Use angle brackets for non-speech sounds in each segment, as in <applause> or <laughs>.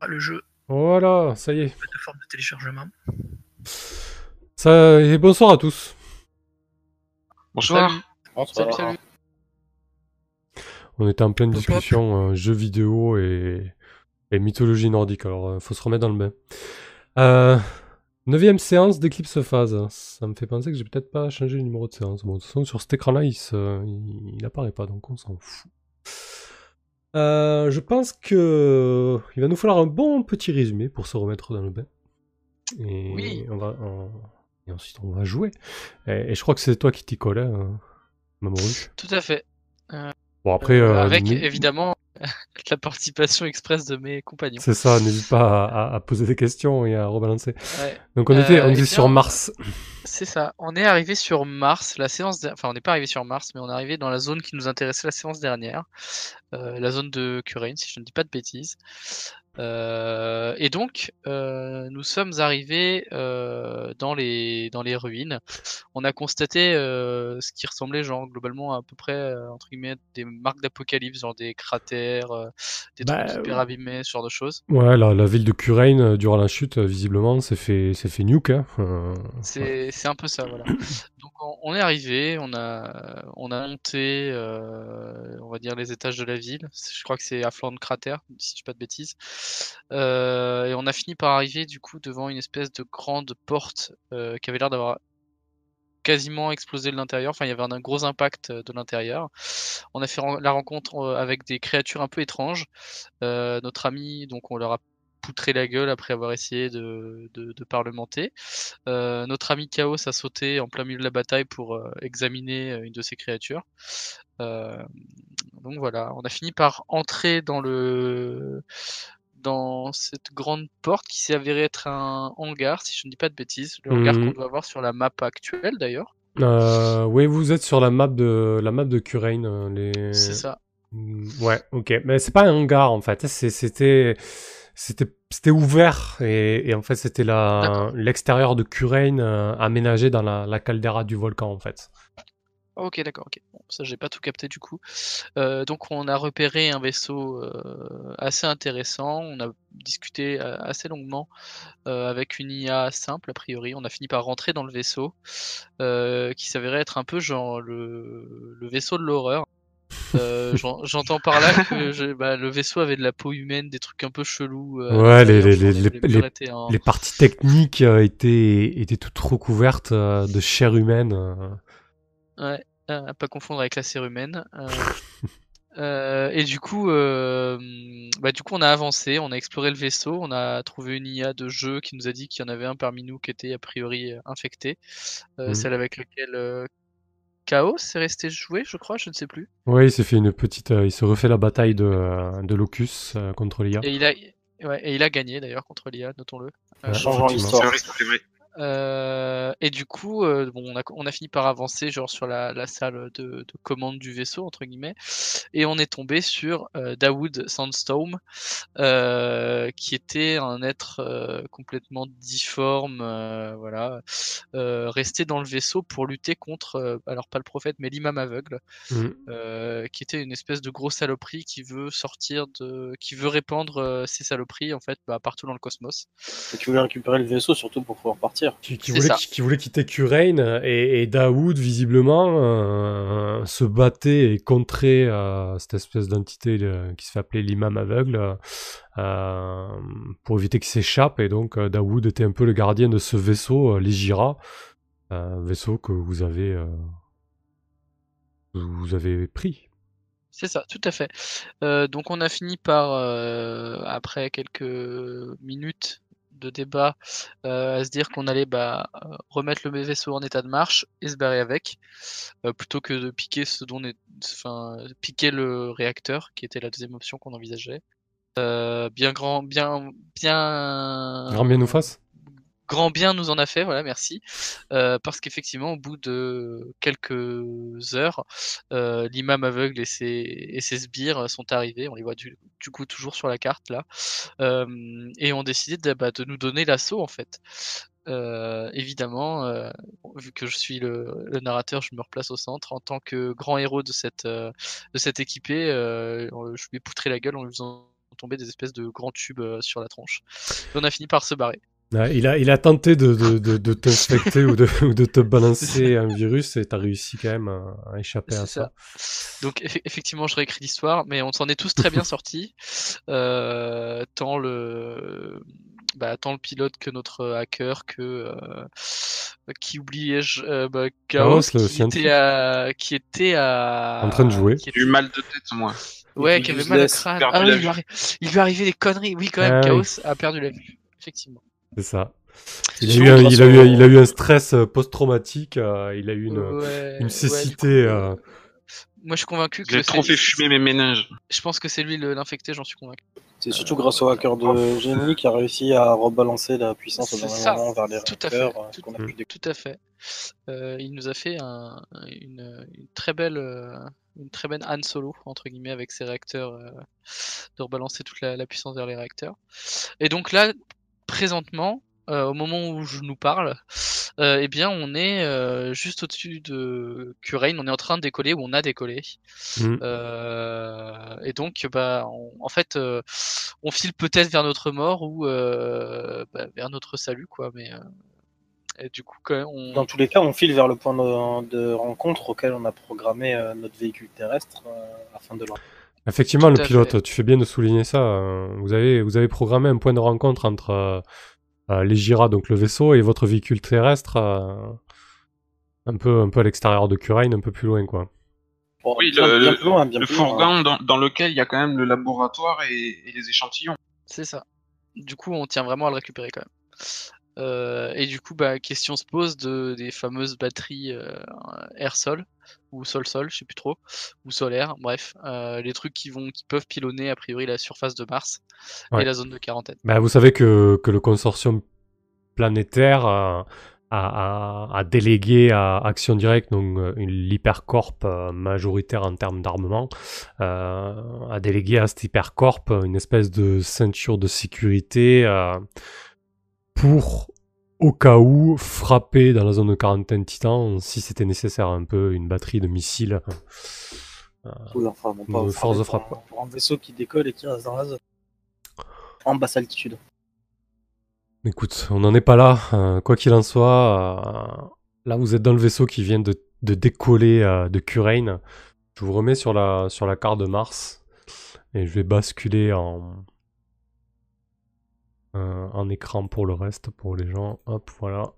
Ah, le jeu, Voilà, ça y est. plateforme de téléchargement. Ça... Et bonsoir à tous. Bonsoir. Salut, salut. On était en pleine discussion euh, jeux vidéo et... et mythologie nordique, alors euh, faut se remettre dans le bain. Euh... Neuvième séance d'Eclipse Phase. Ça me fait penser que j'ai peut-être pas changé le numéro de séance. Bon, de toute façon, sur cet écran-là, il, se... il... il apparaît pas, donc on s'en fout. Euh, je pense que il va nous falloir un bon petit résumé pour se remettre dans le bain. Et Oui. on va on- et ensuite on va jouer. Et, et je crois que c'est toi qui t'y collais, hein, Mamoru. Tout à fait. Bon après, Euh, euh, avec évidemment <laughs> la participation express de mes compagnons. c'est ça. N'hésite pas à, poser des questions et à rebalancer. Ouais, Donc on Euh, était on était sur Mars. c'est ça. On est arrivé sur Mars. La séance, de- enfin, on n'est pas arrivé sur Mars, mais on est arrivé dans la zone qui nous intéressait la séance dernière, la zone de Curaine, si je ne dis pas de bêtises. Euh, et donc, euh, nous sommes arrivés euh, dans les dans les ruines. On a constaté ce qui ressemblait, genre globalement à peu près entre guillemets des marques d'apocalypse, genre des cratères, des Bah, trucs hyper abîmés, ce genre de choses. Ouais, la, la ville de Curaine durant la chute, visiblement, s'est fait fait nuke. Hein. C'est c'est un peu ça, voilà. On, est arrivé, on a on a monté, euh, on va dire les étages de la ville. Je crois que c'est à flanc de cratère, si je dis pas de bêtises. Euh, et on a fini par arriver du coup devant une espèce de grande porte euh, qui avait l'air d'avoir quasiment explosé de l'intérieur. Enfin, il y avait un, gros impact de l'intérieur. On a fait la rencontre avec des créatures un peu étranges. Notre ami, donc on leur a poutré la gueule après avoir essayé de, de, de parlementer. Euh, notre ami Chaos a sauté en plein milieu de la bataille pour euh, examiner euh, une de ces créatures. Euh, donc voilà, on a fini par entrer dans le dans cette grande porte qui s'est avérée être un hangar, si je ne dis pas de bêtises, le hangar Mhm. qu'on doit avoir sur la map actuelle d'ailleurs. oui, vous êtes sur la map de la map de Curaine. Les... C'est ça. Mm, Ouais, ok. Mais c'est pas un hangar en fait. C'était c'était c'était ouvert et, et en fait c'était l'extérieur de Curaine euh, aménagé dans la, la caldeira du volcan en fait. Ok, d'accord, ok. Bon, ça, j'ai pas tout capté du coup. Euh, donc, on a repéré un vaisseau euh, assez intéressant. On a discuté euh, assez longuement avec une IA simple, a priori. On a fini par rentrer dans le vaisseau, qui s'avérait être un peu genre le, le vaisseau de l'horreur. Euh, j'en- J'entends par là que je- bah, le vaisseau avait de la peau humaine, des trucs un peu chelous. euh, Ouais, les- les- Je les- étaient en- Les parties techniques euh, étaient étaient toutes recouvertes de chair humaine. Ouais, à pas confondre avec la. Euh, euh, et du coup, bah, du coup, on a avancé, on a exploré le vaisseau, on a trouvé une IA de jeu qui nous a dit qu'il y en avait un parmi nous qui était a priori infecté, Mhm. celle avec laquelle Chaos est resté jouer, je crois, je ne sais plus. Ouais, il s'est fait une petite, euh, il se refait la bataille de euh, de Locus euh, contre l'IA. Et il a, ouais, et il a gagné d'ailleurs contre l'IA, notons-le. Ouais, changeant l'histoire. Euh, et du coup, euh, bon, on a, on a fini par avancer genre sur la, la salle de, de commande du vaisseau entre guillemets, et on est tombé sur euh, Dawood Sandstorm, euh, qui était un être euh, complètement difforme, euh, voilà, euh, resté dans le vaisseau pour lutter contre, euh, alors pas le prophète, mais l'imam aveugle, Mhm. euh, qui était une espèce de gros saloperie qui veut sortir de, qui veut répandre euh, ses saloperies en fait bah, partout dans le cosmos. Et tu voulais récupérer le vaisseau surtout pour pouvoir partir. Qui, voulait, ça. qui, qui voulait quitter Curaine et, et Daoud visiblement euh, se battait et contrait euh, cette espèce d'entité euh, qui se fait appeler l'imam aveugle euh, pour éviter qu'il s'échappe et donc Daoud était un peu le gardien de ce vaisseau, l'Ejira, un vaisseau que vous avez vous avez pris. C'est ça, tout à fait. Euh, donc on a fini par, euh, après quelques minutes de débat, euh, à se dire qu'on allait bah, euh, remettre le vaisseau en état de marche et se barrer avec, euh, plutôt que de piquer ce dont piquer le réacteur, qui était la deuxième option qu'on envisageait. Bien grand, bien, bien. Grand bien nous fasse? Grand bien nous en a fait, voilà, merci. Euh, parce qu'effectivement, au bout de quelques heures, euh, l'imam aveugle et ses, sbires sont arrivés. On les voit du, coup toujours sur la carte là, euh, et ont décidé de, bah, de nous donner l'assaut en fait. Évidemment, vu que je suis le, narrateur, je me replace au centre en tant que grand héros de cette de cette équipée. je lui ai poutré la gueule en lui faisant retomber des espèces de grands tubes sur la tronche. Et on a fini par se barrer. Ouais, il, a, il a tenté de, de, de, de t'infecter <laughs> ou, de, ou de te balancer un virus et t'as réussi quand même à, à échapper à ça. ça. Donc eff- effectivement, je réécris l'histoire, mais on s'en est tous très bien <laughs> sortis. Euh, tant le bah, tant le pilote que notre hacker que euh, qui oubliais-je euh, bah, Chaos, Chaos, le qui était à qui était à En train de jouer. qui J'ai eu mal de tête, moi. Ouais, qui était avait mal au crâne. Ah oui, il lui, il lui est arrivé des conneries. Oui, quand même, Ah oui. Chaos a perdu la vue. Effectivement. C'est ça. Il a, eu un, grâce il, a eu, au- il a eu un stress euh, post-traumatique, euh, il a eu une, Ouais, une ouais, cécité. coup, euh, Moi, je suis convaincu que J'ai trop c'est- fait fumer mes méninges. Je pense que c'est lui l'infecté, j'en suis convaincu. C'est surtout grâce au hacker de génie qui a réussi à rebalancer la puissance au moment vers les tout à fait, tout- a pu. Tout à fait. Euh, il nous a fait un- une, une très belle, une très belle Han Solo entre guillemets avec ses réacteurs, euh, de rebalancer toute la, la puissance vers les réacteurs. Et donc là, présentement, euh, au moment où je nous parle, euh, eh bien, on est euh, juste au-dessus de Curaine. On est en train de décoller ou on a décollé. Euh, et donc, bah, on- en fait, euh, on file peut-être vers notre mort ou euh, bah, vers notre salut, quoi. Mais euh, et du coup, quand même, on... Dans tous les cas, on file vers le point de, de rencontre auquel on a programmé euh, notre véhicule terrestre euh, afin de l'en- Effectivement, Tout le pilote, fait. tu fais bien de souligner ça. euh, Vous avez, vous avez programmé un point de rencontre entre euh, euh, les Gira, donc le vaisseau, et votre véhicule terrestre, euh, un peu, un peu à l'extérieur de Curaine, un peu plus loin, quoi. Bon, Oui, bien, le- bien le- plus loin, bien Le plus loin, hein. fourgon dans, dans lequel il y a quand même le laboratoire et, et les échantillons. c'est ça. Du coup, on tient vraiment à le récupérer quand même. Euh, et du coup, bah, question se pose de des fameuses batteries euh, air-sol ou sol-sol, je sais plus trop, ou solaire, bref, euh, les trucs qui vont, qui peuvent pilonner a priori la surface de Mars Ouais. et la zone de quarantaine. Bah, vous savez que, que le consortium planétaire a, a- a délégué à Action Directe, donc l'hypercorp euh, majoritaire en termes d'armement, a délégué à cette hypercorp une espèce de ceinture de sécurité pour, au cas où, frapper dans la zone de quarantaine Titan si c'était nécessaire, un peu une batterie de missiles. Enfin, bon, pas forces de frappe, pour un- pour un vaisseau qui décolle et qui reste dans la zone. En basse altitude. Écoute, on n'en est pas là. Euh, quoi qu'il en soit, euh, là vous êtes dans le vaisseau qui vient de, de décoller euh, de Curaine. Je vous remets sur la, sur la carte de Mars et je vais basculer en, en écran pour le reste, pour les gens. Hop, voilà.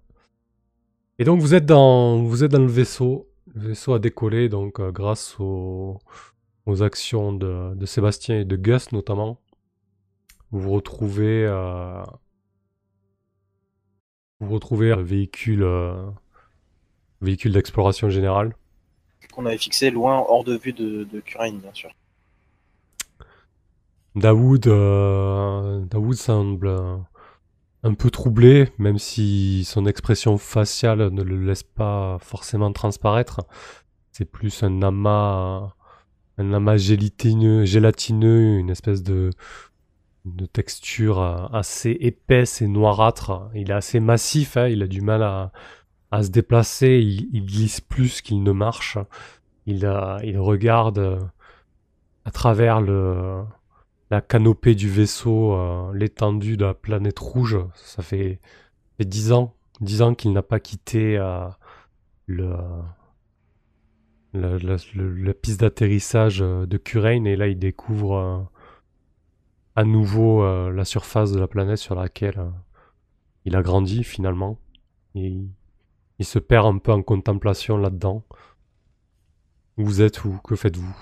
Et donc vous êtes dans, vous êtes dans le vaisseau. Le vaisseau a décollé donc euh, grâce aux, aux actions de, de Sébastien et de Gus notamment. Vous vous retrouvez euh, vous retrouvez un véhicule, euh, véhicule d'exploration générale. Qu'on avait fixé loin, hors de vue de, de Curaine, bien sûr. Daoud, euh, semble euh, un peu troublé, même si son expression faciale ne le laisse pas forcément transparaître. C'est plus un amas, un amas gélatineux, une espèce de, texture euh, assez épaisse et noirâtre. Il est assez massif, hein, il a du mal à, se déplacer, il, glisse plus qu'il ne marche. Il, il regarde euh, à travers le, la canopée du vaisseau, euh, l'étendue de la planète rouge. Ça fait, 10 ans, 10 ans qu'il n'a pas quitté euh, la, piste d'atterrissage euh, de Curaine et là il découvre à nouveau la surface de la planète sur laquelle il a grandi finalement. Il, se perd un peu en contemplation là-dedans. Vous êtes où? Que faites-vous?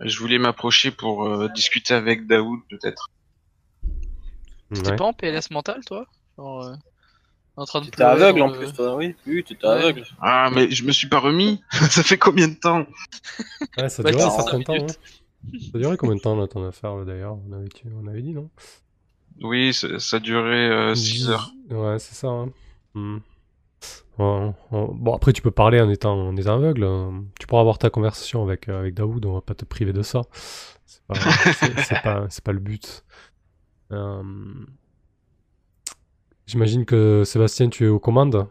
Je voulais m'approcher pour euh, discuter avec Daoud, peut-être. T'es Ouais. pas en PLS mental, toi? Genre, euh, En train de T'étais pleurer aveugle en le- plus, toi, oui. Oui, t'étais Ouais. aveugle. Ah, mais je me suis pas remis <laughs> Ça fait combien de temps? Ouais, ça Bah, durait un certain cinq temps. minutes. hein. Ça durait combien de temps là ton affaire là, d'ailleurs? On avait, on avait dit non? Oui, ça, ça durait 6 heures. Ouais, c'est ça. hein. Hmm. Bon, on- bon, après, tu peux parler en étant, en étant aveugle. hein. Tu pourras avoir ta conversation avec, euh, avec Daoud, on va pas te priver de ça. C'est pas, c'est- <laughs> c'est pas, c'est pas le but. Euh, J'imagine que Sébastien, tu es aux commandes.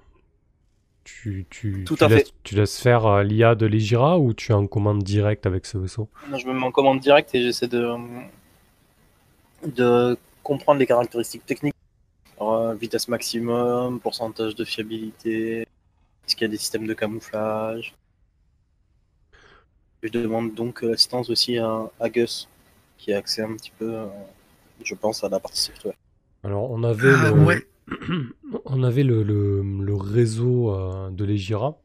Tu, tu, Tout tu à fait. laisses, tu laisses faire euh, l'IA de l'Egira ou tu es en commande directe avec ce vaisseau? Moi, je me mets en commande directe et j'essaie de, de comprendre les caractéristiques techniques. Alors, euh, vitesse maximum, pourcentage de fiabilité, est-ce qu'il y a des systèmes de camouflage? Je demande donc euh, l'assistance aussi à, à Gus, qui a accès un petit peu, euh, je pense, à la partie software. Alors, on avait Ah, le, ouais. <clears throat> on avait le, le- le réseau de l'Egira.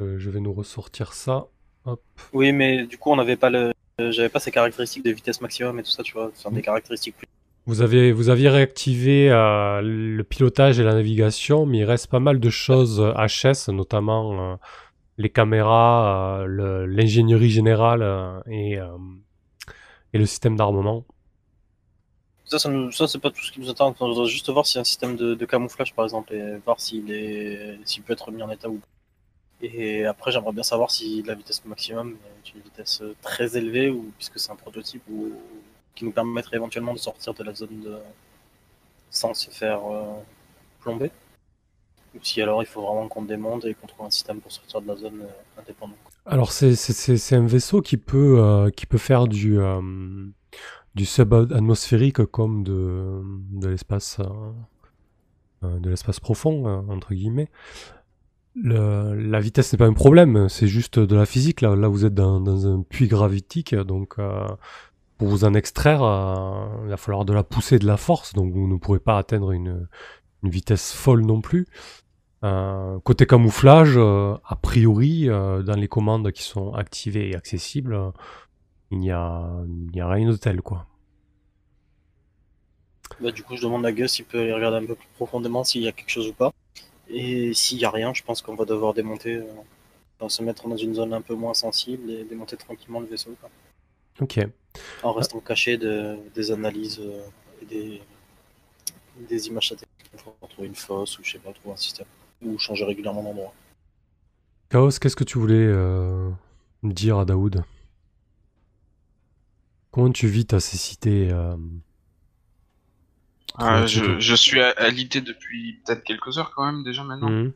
Euh, je vais nous ressortir ça. Hop. Oui, mais du coup, on n'avait pas le, j'avais pas ces caractéristiques de vitesse maximum et tout ça, tu vois, enfin, des caractéristiques plus. Vous avez, vous aviez réactivé euh, le pilotage et la navigation, mais il reste pas mal de choses euh, HS, notamment euh, les caméras, euh, l'ingénierie générale euh, et, euh, et le système d'armement. Ça, ça, ça, c'est pas tout ce qui nous attend. On doit juste voir s'il y a un système de, camouflage, par exemple, et voir s'il peut être remis en état ou pas. Et après, j'aimerais bien savoir si la vitesse maximum est une vitesse euh, très élevée ou puisque c'est un prototype ou qui nous permettrait éventuellement de sortir de la zone sans se faire euh, plomber. Ou si alors il faut vraiment qu'on démonte et qu'on trouve un système pour sortir de la zone euh, indépendante. Alors c'est un vaisseau qui peut, euh, qui peut faire du, euh, du subatmosphérique comme de, de l'espace euh, de l'espace profond, entre guillemets. Le- la vitesse n'est pas un problème, c'est juste de la physique. Là, là vous êtes dans, un puits gravitique, donc pour vous en extraire, euh, il va falloir de la poussée de la force, donc vous ne pourrez pas atteindre une, vitesse folle non plus. Euh, côté camouflage, euh, a priori, dans les commandes qui sont activées et accessibles, il n'y a, n'y rien de tel, quoi. Bah, du coup, je demande à Gus s'il peut aller regarder un peu plus profondément s'il y a quelque chose ou pas. Et s'il y a rien, je pense qu'on va devoir démonter, se mettre dans une zone un peu moins sensible et démonter tranquillement le vaisseau. Ok. en restant caché de, des analyses euh, et des, des images satellites. Il faut retrouver une fosse ou je sais pas, trouver un système. Ou changer régulièrement d'endroit. Chaos, qu'est-ce que tu voulais euh, dire à Daoud? Comment tu vis ta cécité euh, Ah, je, je suis l'idée depuis peut-être quelques heures quand même déjà maintenant. mhm.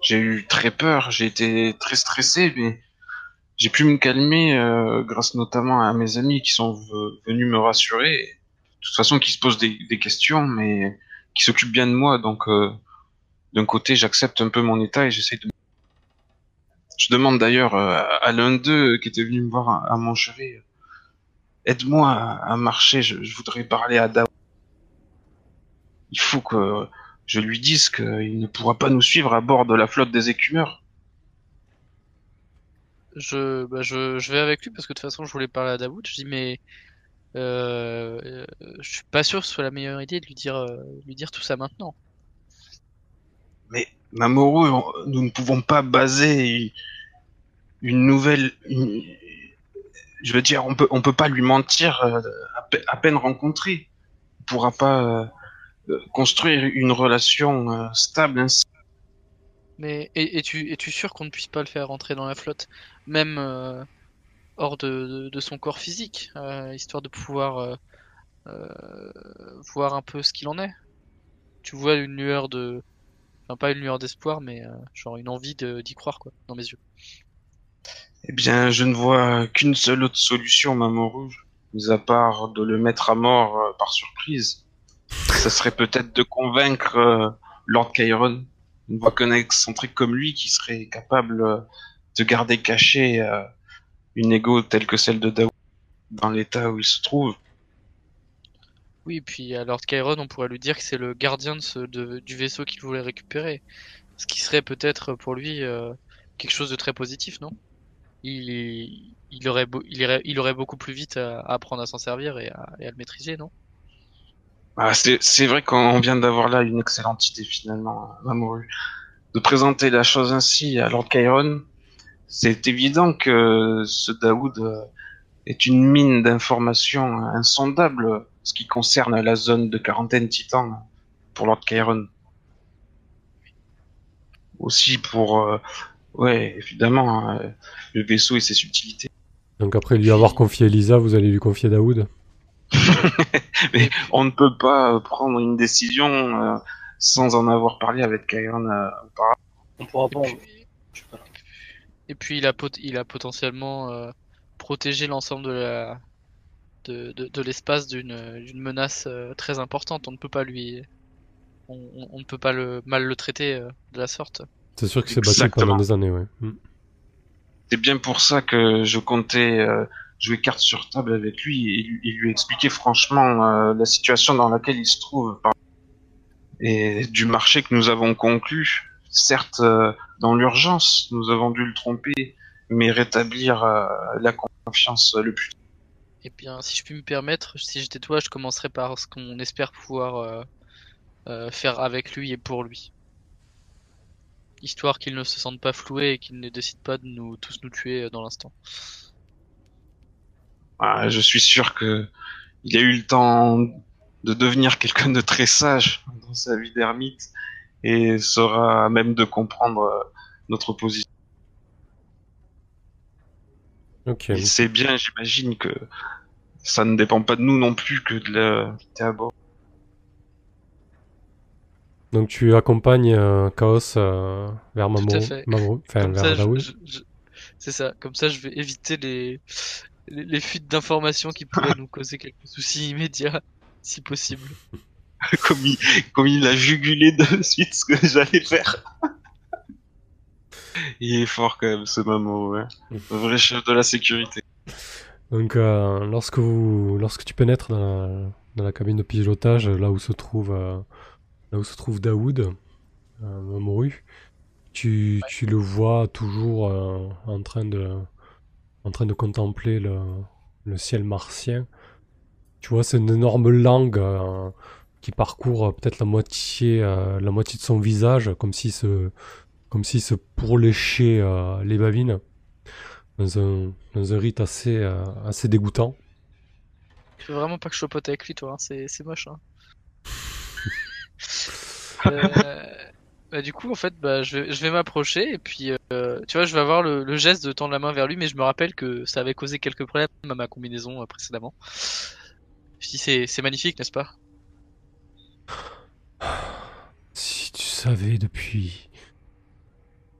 J'ai eu très peur, j'ai été très stressé, mais j'ai pu me calmer euh, grâce notamment à mes amis qui sont ve- venus me rassurer. De toute façon, qui se posent des, des questions, mais qui s'occupent bien de moi. Donc, euh, d'un côté, j'accepte un peu mon état et j'essaie de. Je demande d'ailleurs euh, à l'un d'eux qui était venu me voir à, à mon chevet, aide-moi à, à marcher. Je, je voudrais parler à Dao. Il faut que je lui dise qu'il ne pourra pas nous suivre à bord de la flotte des écumeurs. Je, bah, je, je vais avec lui parce que de toute façon, je voulais parler à Daoud. Je dis, mais euh, euh, je suis pas sûr que ce soit la meilleure idée de lui dire, euh, lui dire tout ça maintenant. Mais Mamoru, nous ne pouvons pas baser une nouvelle. Je veux dire, on peut, on peut pas lui mentir euh, à, pe- à peine rencontré. On pourra pas construire une relation stable ainsi. Mais et- es-tu es-tu sûr qu'on ne puisse pas le faire rentrer dans la flotte, même euh, hors de, son corps physique, euh, histoire de pouvoir euh, voir un peu ce qu'il en est? Tu vois une lueur de, enfin pas une lueur d'espoir, mais genre une envie d'y croire quoi, dans mes yeux. Eh bien, je ne vois qu'une seule autre solution, Mamoru, mis à part de le mettre à mort par surprise. Ça serait peut-être de convaincre Lord Chiron. Ne voit qu'un excentrique comme lui qui serait capable euh, de garder caché euh, une ego telle que celle de Daou dans l'état où il se trouve. Oui, puis à Lord Chiron, on pourrait lui dire que c'est le gardien de ce, du vaisseau qu'il voulait récupérer, ce qui serait peut-être pour lui euh, quelque chose de très positif, non? Il, il aurait, il aurait beaucoup plus vite à, apprendre à s'en servir et et à le maîtriser, non? Ah, c'est vrai qu'on vient d'avoir là une excellente idée finalement, Mamoru. De présenter la chose ainsi à Lord Chiron, c'est évident que ce Daoud euh, est une mine d'informations insondable en ce qui concerne la zone de quarantaine titan pour Lord Chiron. Aussi pour, euh, ouais, évidemment, euh, le vaisseau et ses subtilités. Donc après lui avoir confié Elisa, vous allez lui confier Daoud? Mais on ne peut pas prendre une décision euh, sans en avoir parlé avec Chiron euh, auparavant. On pourra pas. Et puis, je sais pas. et puis il a, pot- il a potentiellement euh, protégé l'ensemble de la, de, de, de l'espace d'une menace euh, très importante. On ne peut pas lui, on, on- on ne peut pas le mal le traiter euh, de la sorte. C'est sûr que c'est battu pendant des années, ouais. Mm. C'est bien pour ça que je comptais euh, jouer carte sur table avec lui et, lui- et lui expliquer franchement euh, la situation dans laquelle il se trouve. Et du marché que nous avons conclu, certes euh, dans l'urgence, nous avons dû le tromper, mais rétablir euh, la confiance le plus Eh bien, si je puis me permettre, si j'étais toi, je commencerais par ce qu'on espère pouvoir faire avec lui et pour lui. Histoire qu'il ne se sente pas floué et qu'il ne décide pas de nous tous nous tuer dans l'instant. Ah, je suis sûr que il a eu le temps de devenir quelqu'un de très sage dans sa vie d'ermite et sera à même de comprendre euh, notre position. Ok. Et c'est bien, j'imagine que ça ne dépend pas de nous non plus que de la à bord. Donc tu accompagnes euh, Chaos euh, vers Tout à Mamoru, fait. Mamoru, enfin vers ça, je- Daoud. je- je- c'est ça. Comme ça, je vais éviter les, les, les fuites d'informations qui pourraient nous causer quelques soucis immédiats, si possible. <laughs> comme, il, comme il a jugulé de suite ce que j'allais faire. <laughs> il est fort quand même, ce Mamo, ouais. Le vrai chef de la sécurité. Donc euh, lorsque vous, lorsque tu pénètres dans la, dans la cabine de pilotage, là où se trouve, euh, là où se trouve Daoud, euh, Mamoru, tu, tu le vois toujours euh, en train de, en train de contempler le, le ciel martien. Tu vois, c'est une énorme langue euh, qui parcourt euh, peut-être la moitié, euh, la moitié de son visage, comme s'il se, comme s'il se pourléchait euh, les babines dans un, dans un rite assez, assez dégoûtant. Tu veux vraiment pas que je sois pote avec lui, toi, hein, c'est, c'est moche. Hein. <laughs> Euh, bah, du coup, en fait, bah, je vais, m'approcher et puis, euh, tu vois, je vais avoir le, le geste de tendre la main vers lui, mais je me rappelle que ça avait causé quelques problèmes à ma combinaison euh, précédemment. Je dis, c'est, magnifique, n'est-ce pas? Si tu savais depuis.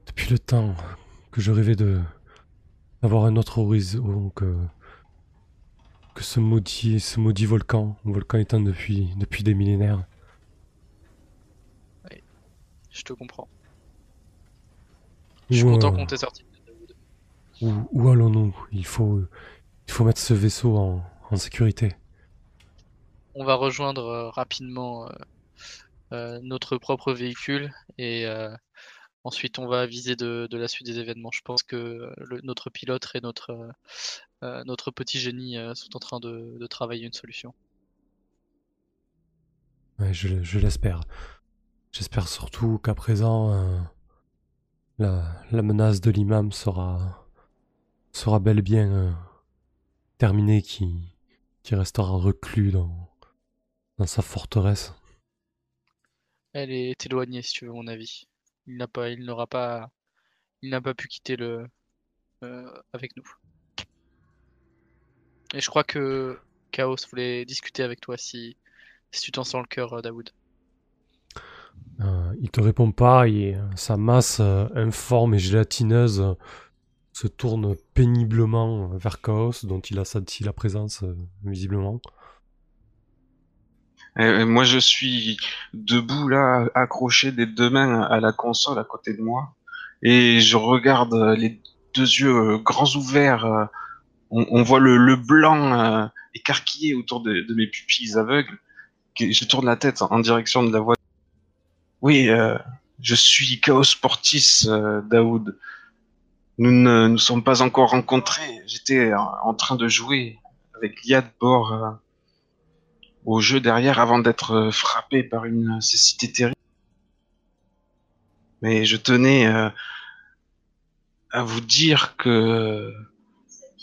depuis le temps que je rêvais de. d'avoir un autre horizon que. que ce maudit. ce maudit volcan, un volcan éteint depuis. depuis des millénaires. Je te comprends. Je suis content euh, qu'on t'ait sorti. Où, où allons-nous il faut, il faut mettre ce vaisseau en, en sécurité. On va rejoindre euh, rapidement euh, euh, notre propre véhicule et ensuite on va aviser de, de la suite des événements. Je pense que le- notre pilote et notre, notre petit génie sont en train de, de travailler une solution. Ouais, je, je l'espère. J'espère surtout qu'à présent, euh, la, menace de l'imam sera, sera bel et bien euh, terminée, qui, restera reclus dans, sa forteresse. Elle est éloignée, si tu veux mon avis. Il n'a pas, il n'aura pas, il n'a pas pu quitter le euh, avec nous. Et je crois que Chaos voulait discuter avec toi si, si tu t'en sens le cœur, Daoud. Euh, il te répond pas et euh, sa masse euh, informe et gélatineuse euh, se tourne péniblement vers Chaos, dont il a senti la présence visiblement. Moi, je suis debout là, accroché des deux mains à la console à côté de moi, et je regarde les deux yeux grands ouverts. on, voit le, blanc écarquillé autour de, mes pupilles aveugles. Je tourne la tête en direction de la voie. Oui, euh, je suis Chaos Portis, euh, Daoud. Nous ne nous sommes pas encore rencontrés. J'étais en, train de jouer avec Liad Bor. euh, au jeu derrière avant d'être euh, frappé par une cécité terrible. Mais je tenais à vous dire que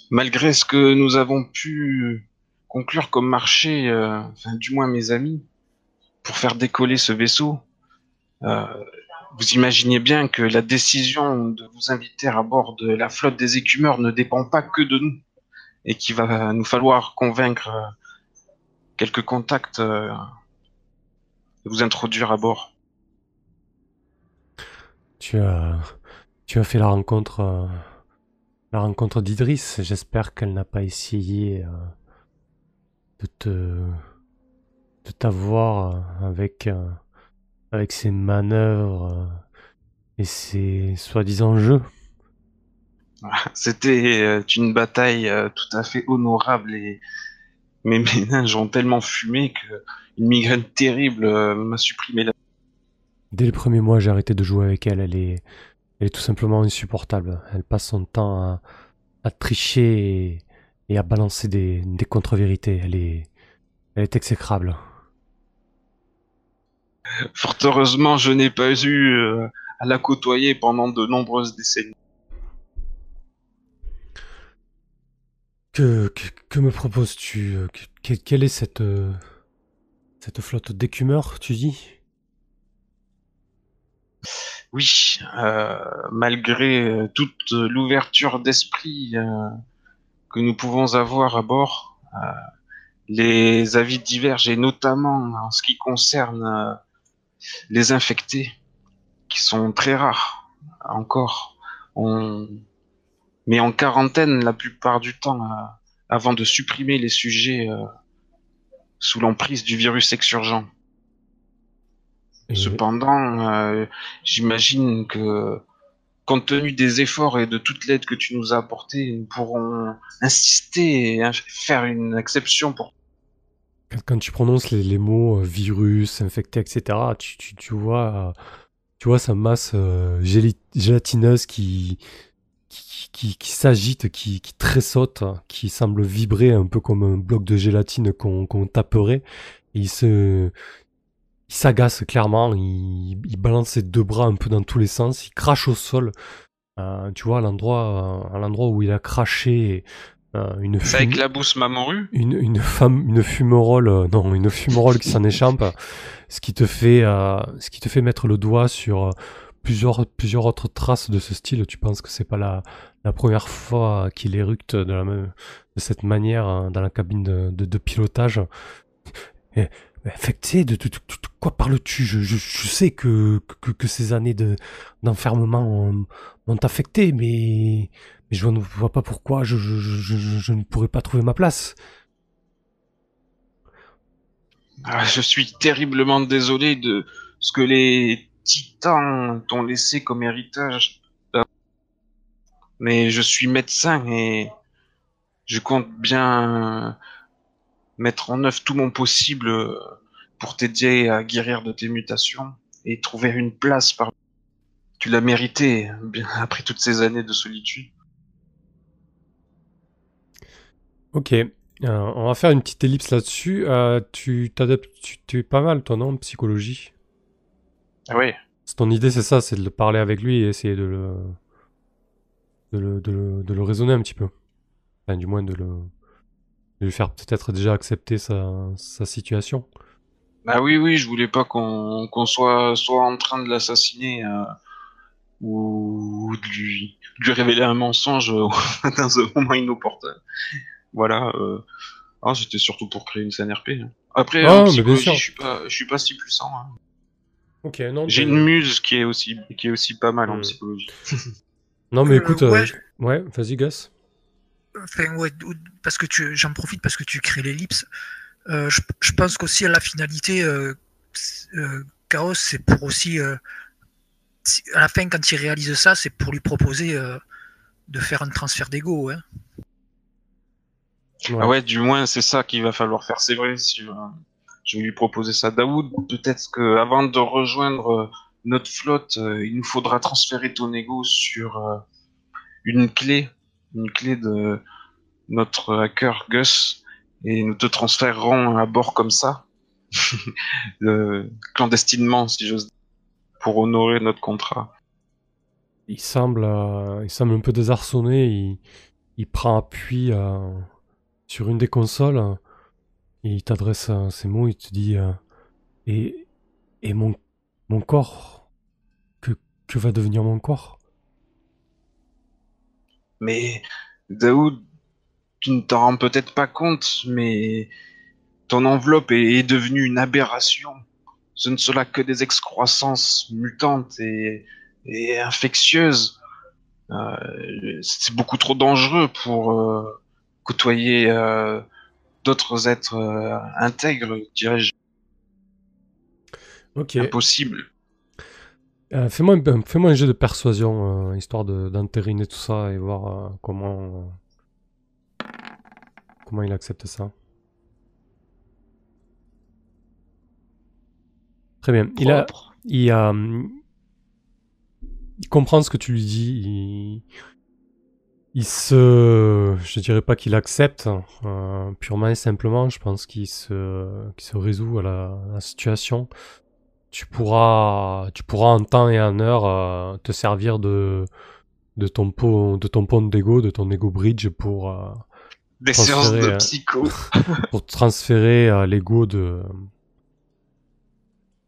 malgré ce que nous avons pu conclure comme marché, enfin du moins mes amis, pour faire décoller ce vaisseau, vous imaginez bien que la décision de vous inviter à bord de la flotte des écumeurs ne dépend pas que de nous et qu'il va nous falloir convaincre euh, quelques contacts euh, de vous introduire à bord. Tu as, tu as fait la rencontre, euh, rencontre d'Idriss. J'espère qu'elle n'a pas essayé euh, de te de t'avoir avec euh, avec ses manœuvres euh, et ses soi-disant jeux. C'était euh, une bataille euh, tout à fait honorable et mes <laughs> méninges ont tellement fumé que une migraine terrible m'a supprimé la. Dès le premier mois, j'ai arrêté de jouer avec elle. Elle est, elle est tout simplement insupportable. Elle passe son temps à, à tricher et, et à balancer des, des contre-vérités. Elle est, elle est exécrable. Fort heureusement, je n'ai pas eu euh, à la côtoyer pendant de nombreuses décennies. Que, que, que me proposes-tu euh, que- que- Quelle est cette, euh, cette flotte d'écumeurs, tu dis? Oui, euh, malgré toute l'ouverture d'esprit que nous pouvons avoir à bord, les avis divergent et notamment en ce qui concerne les infectés, qui sont très rares encore. On met en quarantaine la plupart du temps euh, avant de supprimer les sujets euh, sous l'emprise du virus exurgent. Et- Cependant, euh, j'imagine que, compte tenu des efforts et de toute l'aide que tu nous as apportée, nous pourrons insister et faire une exception pour. Quand, tu prononces les, mots euh, virus, infecté, etc., tu, tu, tu vois, tu vois sa masse euh, gélatineuse qui, qui, qui, qui s'agite, qui, qui tressaute, qui semble vibrer un peu comme un bloc de gélatine qu'on qu'on taperait. Et il se, il s'agace clairement, il, il balance ses deux bras un peu dans tous les sens, il crache au sol. Euh, tu vois, à l'endroit, où il a craché une Ça éclabousse ma morue une, une femme, une fumerole, euh, non, une fumerole qui s'en échappe, <laughs> ce qui te fait, euh, ce qui te fait mettre le doigt sur euh, plusieurs, plusieurs autres traces de ce style. Tu penses que c'est pas la, la première fois qu'il éructe de, la même, de cette manière euh, dans la cabine de, de, de pilotage. Et, Infecté de, de, de- de quoi parles-tu? Je, je, je sais que, que, que ces années de, d'enfermement ont- m'ont affecté, mais, mais je ne vois pas pourquoi je, ne pourrais pas trouver ma place. Ah, Je suis terriblement désolé de ce que les titans t'ont laissé comme héritage. Mais je suis médecin et je compte bien mettre en œuvre tout mon possible pour t'aider à guérir de tes mutations et trouver une place par. Tu l'as mérité, bien après toutes ces années de solitude. Ok, euh, on va faire une petite ellipse là-dessus. Euh, tu t'adaptes, tu, tu es pas mal toi non en psychologie? Ah. C'est ton idée, c'est ça, c'est de le parler avec lui et essayer de le, de le, de le, de le raisonner un petit peu. Enfin, du moins de le, de lui faire peut-être déjà accepter sa, sa situation. Bah oui, oui, je voulais pas qu'on qu'on soit soit en train de l'assassiner euh, ou de lui, de lui révéler un mensonge <laughs> dans un moment inopportun. Voilà. Euh... Ah, c'était surtout pour créer une scène RP. hein. Après, Ah, en psychologie, sûr. je suis pas, je suis pas si puissant. hein. Ok, non. J'ai une muse qui est aussi qui est aussi pas mal en Hmm. psychologie. <laughs> Non mais Euh, écoute, ouais, euh, je- ouais, vas-y Gus. Enfin, ouais, ou- parce que tu, j'en profite parce que tu crées l'ellipse. Euh, je, je pense qu'aussi à la finalité, euh, euh, Chaos, c'est pour aussi, euh, si- à la fin, quand il réalise ça, c'est pour lui proposer euh, de faire un transfert d'ego. Hein. Ah ouais, du moins c'est ça qu'il va falloir faire. C'est vrai. Si euh, je vais lui proposer ça, Daoud, peut-être que avant de rejoindre euh, notre flotte, euh, il nous faudra transférer ton ego sur euh, une clé, une clé de notre hacker Gus, et nous te transférerons à bord comme ça, <laughs> clandestinement si j'ose, dire, pour honorer notre contrat. Il semble, il semble un peu désarçonné. Il, il prend appui euh, sur une des consoles il t'adresse euh, ces mots. Il te dit euh, et et mon corps que que va devenir mon corps? Mais Daoud, tu ne t'en rends peut-être pas compte, mais ton enveloppe est, devenue une aberration. Ce ne sont là que des excroissances mutantes et, infectieuses. Euh, c'est beaucoup trop dangereux pour côtoyer euh, d'autres êtres euh, intègres, dirais-je. Ok. Impossible. Euh, fais-moi un, fais un jeu de persuasion, histoire de- d'entériner tout ça et voir comment, comment il accepte ça. Très bien. Il a, Propre. il, a, il comprend ce que tu lui dis. Il, il se, je dirais pas qu'il accepte euh, purement et simplement. Je pense qu'il se, qu'il se résout à la, à la situation. Tu pourras, tu pourras en temps et en heure euh, te servir de, de ton pot, de ton pont d'ego, de ton ego bridge pour, euh, Des Transférer, séances de euh, psycho. <laughs> pour transférer euh, l'ego de,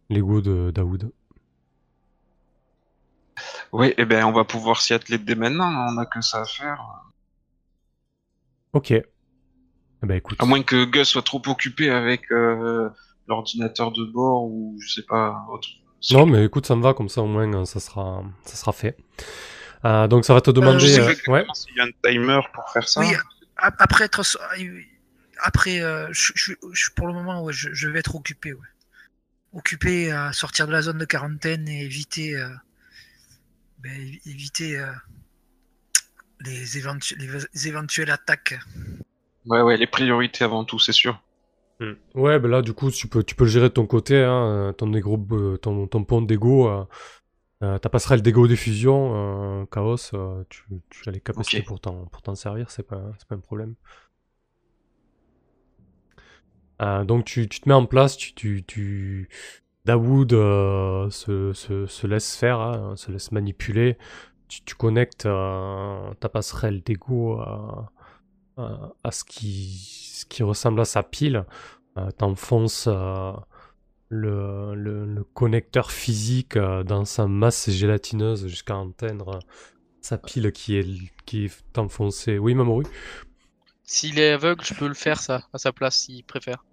l'ego de Daoud. Oui, et ben on va pouvoir s'y atteler dès maintenant, on a que ça à faire. Ok. Eh ben écoute. À moins que Gus soit trop occupé avec euh, l'ordinateur de bord ou je sais pas, autre. Non, mais écoute, ça me va, comme ça au moins euh, ça sera, ça sera fait. Euh, donc ça va te demander. Je sais euh, pas ouais. y a un timer pour faire ça. Oui, ap- après être. so- Après, euh, je, je- je- pour le moment, ouais, je, je vais être occupé. Ouais. Occupé à sortir de la zone de quarantaine et éviter. Ben, évi- éviter euh, les, éventu- les éventuelles attaques. Ouais, ouais, les priorités avant tout, c'est sûr. Hmm. Ouais, ben là, du coup, tu peux, tu peux le gérer de ton côté, hein, euh, ton, euh, ton, ton pont d'ego, euh, euh, ta passerelle d'ego diffusion, euh, chaos, euh, tu, tu as les capacités pour t'en pour t'en servir, c'est pas, c'est pas un problème. Euh, donc tu, tu te mets en place, tu, tu, tu... Dawood euh, se, se, se laisse faire, hein, se laisse manipuler, tu, connectes euh, ta passerelle d'ego à, à, ce, qui, ressemble à sa pile, euh, t'enfonces le, connecteur physique dans sa masse gélatineuse jusqu'à atteindre sa pile qui est, qui enfoncée. Oui, Mamoru? S'il est aveugle, je peux le faire ça à sa place s'il préfère.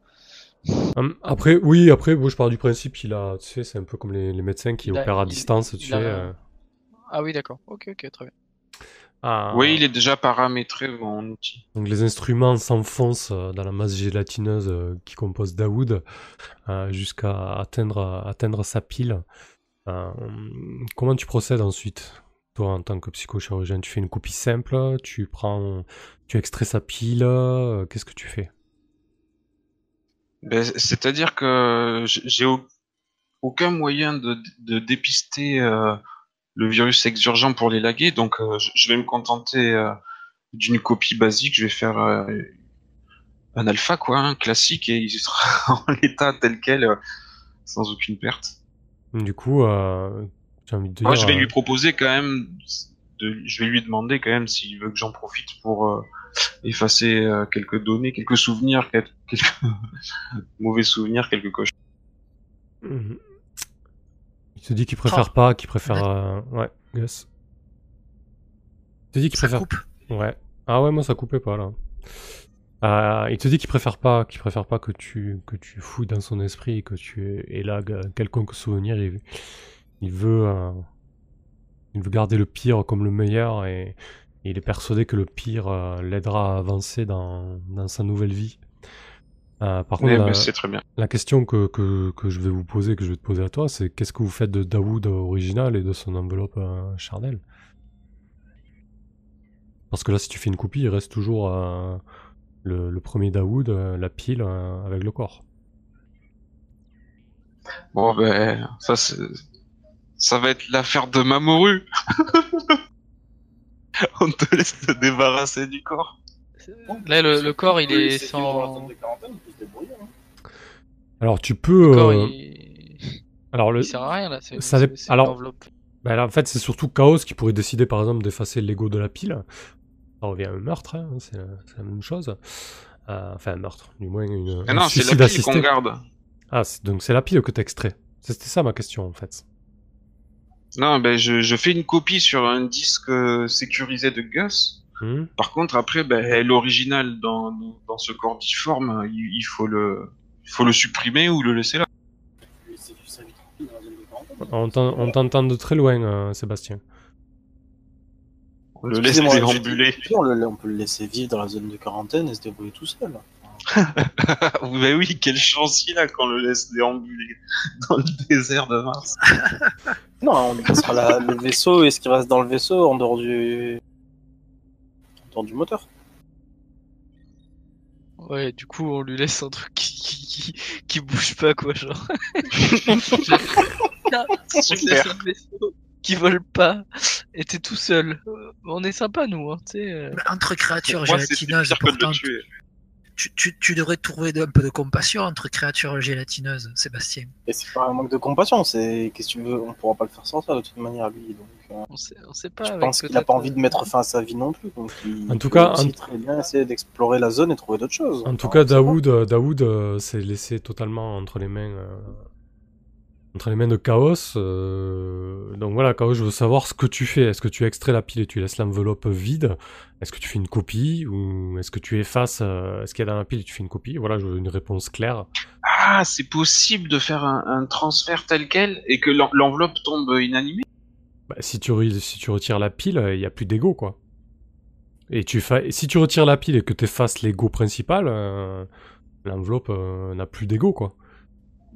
Hum, Après, oui, après, bon, je pars du principe qu'il a, tu sais, c'est un peu comme les, les médecins qui Il a- opèrent à il- distance, tu il sais. a- euh. Ah oui, d'accord. Ok, ok, très bien. Ah, Oui, il est déjà paramétré mon outil. Donc les instruments s'enfoncent euh, dans la masse gélatineuse euh, qui compose Daoud euh, jusqu'à atteindre, atteindre sa pile. Euh, comment tu procèdes ensuite? Toi, en tant que psychochirurgien, tu fais une copie simple, tu prends, tu extrais sa pile, euh, qu'est-ce que tu fais? Ben, C'est-à-dire que j'ai au- aucun moyen de, de dépister euh, le virus exurgent pour les laguer, donc euh, je- vais me contenter euh, d'une copie basique. Je vais faire euh, un alpha, quoi, un classique, et il sera <laughs> en l'état tel quel, euh, sans aucune perte. Du coup, euh, envie de dire... Moi, je vais lui proposer quand même, de, je vais lui demander quand même s'il veut que j'en profite pour euh, effacer euh, quelques données, quelques souvenirs, quel- <laughs> quelques mauvais souvenirs, quelques coches. Mhm. Il te dit qu'il préfère pas, qu'il préfère... euh, Ouais, Gus. Il te dit qu'il Ça préfère... coupe. Ouais. Ah ouais, moi ça coupait pas là. Euh, il te dit qu'il préfère pas, qu'il préfère pas que tu que tu fouilles dans son esprit, que tu élagues quelconque souvenir. Il, il veut, euh, il veut garder le pire comme le meilleur et il est persuadé que le pire euh, l'aidera à avancer dans, dans sa nouvelle vie. Euh, par contre, la, mais c'est très bien. la question que, que, que je vais vous poser, que je vais te poser à toi, c'est qu'est-ce que vous faites de Daoud original et de son enveloppe euh, charnelle? Parce que là, si tu fais une copie, il reste toujours le, le premier Daoud, la pile avec le corps. Bon, ben, ça va être l'affaire de Mamoru. <laughs> On te laisse te débarrasser du corps. Là, le, le corps, il est sans. hein. Alors tu peux. Le corps, euh, il... <laughs> Alors le, il sert à rien là. Ça alors- l'enveloppe. bah, là, en fait, c'est surtout Chaos qui pourrait décider, par exemple, d'effacer l'ego de la pile. Ça revient à un meurtre, hein, c'est la, même chose. Euh, enfin, un meurtre, du moins une. Ah un non, c'est la pile qu'on garde. Ah, c'est- donc c'est la pile que t'extrais. C'était ça ma question en fait. Non, ben, je, je fais une copie sur un disque euh, sécurisé de Gus. Hmm Par contre, après, ben, l'original dans, dans ce corps difforme, il, il faut le, il faut le supprimer ou le laisser là. On t'en- on t'entend de très loin, euh, Sébastien. On le laisse Excusez-moi, déambuler. On, le- on peut le laisser vivre dans la zone de quarantaine et se débrouiller tout seul. <laughs> Bah oui, quelle chance il a quand on le laisse déambuler dans le désert de Mars. <laughs> Non, on lui passera la- le vaisseau et ce qui reste dans le vaisseau en dehors du. en dehors du moteur. Ouais, du coup, on lui laisse un truc qui, qui, qui, qui bouge pas, quoi, genre. <laughs> Vaisseau qui vole pas, et t'es tout seul. Euh, On est sympa, nous, hein, tu sais. euh. Entre créatures gélatineuses, pire tu, tu, tu devrais trouver un peu de compassion entre créatures gélatineuses, Sébastien. Et c'est pas un manque de compassion, c'est. Qu'est-ce que tu veux On pourra pas le faire sortir de toute manière, lui. Donc, euh, On sait, on sait pas. je avec pense qu'il a pas envie de euh, mettre fin à sa vie non plus. Donc il En tout cas, aussi en- très bien essayer d'explorer la zone et trouver d'autres choses. En tout cas. Daoud, euh, Daoud euh, s'est laissé totalement entre les mains, euh, entre les mains de Chaos. euh, donc voilà, Chaos, je veux savoir ce que tu fais. Est-ce que tu extrais la pile et tu laisses l'enveloppe vide? Est-ce que tu fais une copie? Ou est-ce que tu effaces euh, ce qu'il y a dans la pile et tu fais une copie? Voilà, je veux une réponse claire. Ah, c'est possible de faire un, un transfert tel quel et que l'en- l'enveloppe tombe inanimée? Bah, si, tu re- si tu retires la pile, il n'y a plus d'ego, quoi. Et tu fa- si tu retires la pile et que tu effaces l'ego principal, euh, l'enveloppe euh, n'a plus d'ego, quoi.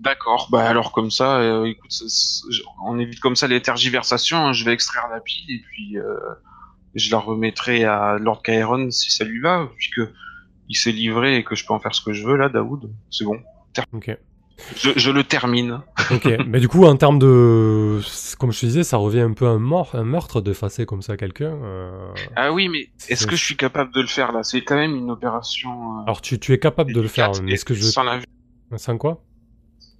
D'accord, bah alors comme ça, euh, écoute, ça- ça- je- on évite comme ça les tergiversations, hein, je vais extraire la pile et puis euh, je la remettrai à Lord Caeron si ça lui va, puisque il s'est livré et que je peux en faire ce que je veux là, Daoud, c'est bon. Ok. Je, je le termine. Ok, <laughs> mais du coup, en termes de. Comme je te disais, ça revient un peu à un, mort, un meurtre d'effacer comme ça quelqu'un. euh, Ah oui, mais est-ce que je suis capable de le faire là? C'est quand même une opération. Alors, tu, tu es capable de le faire, est-ce que je. sans, la Sans quoi?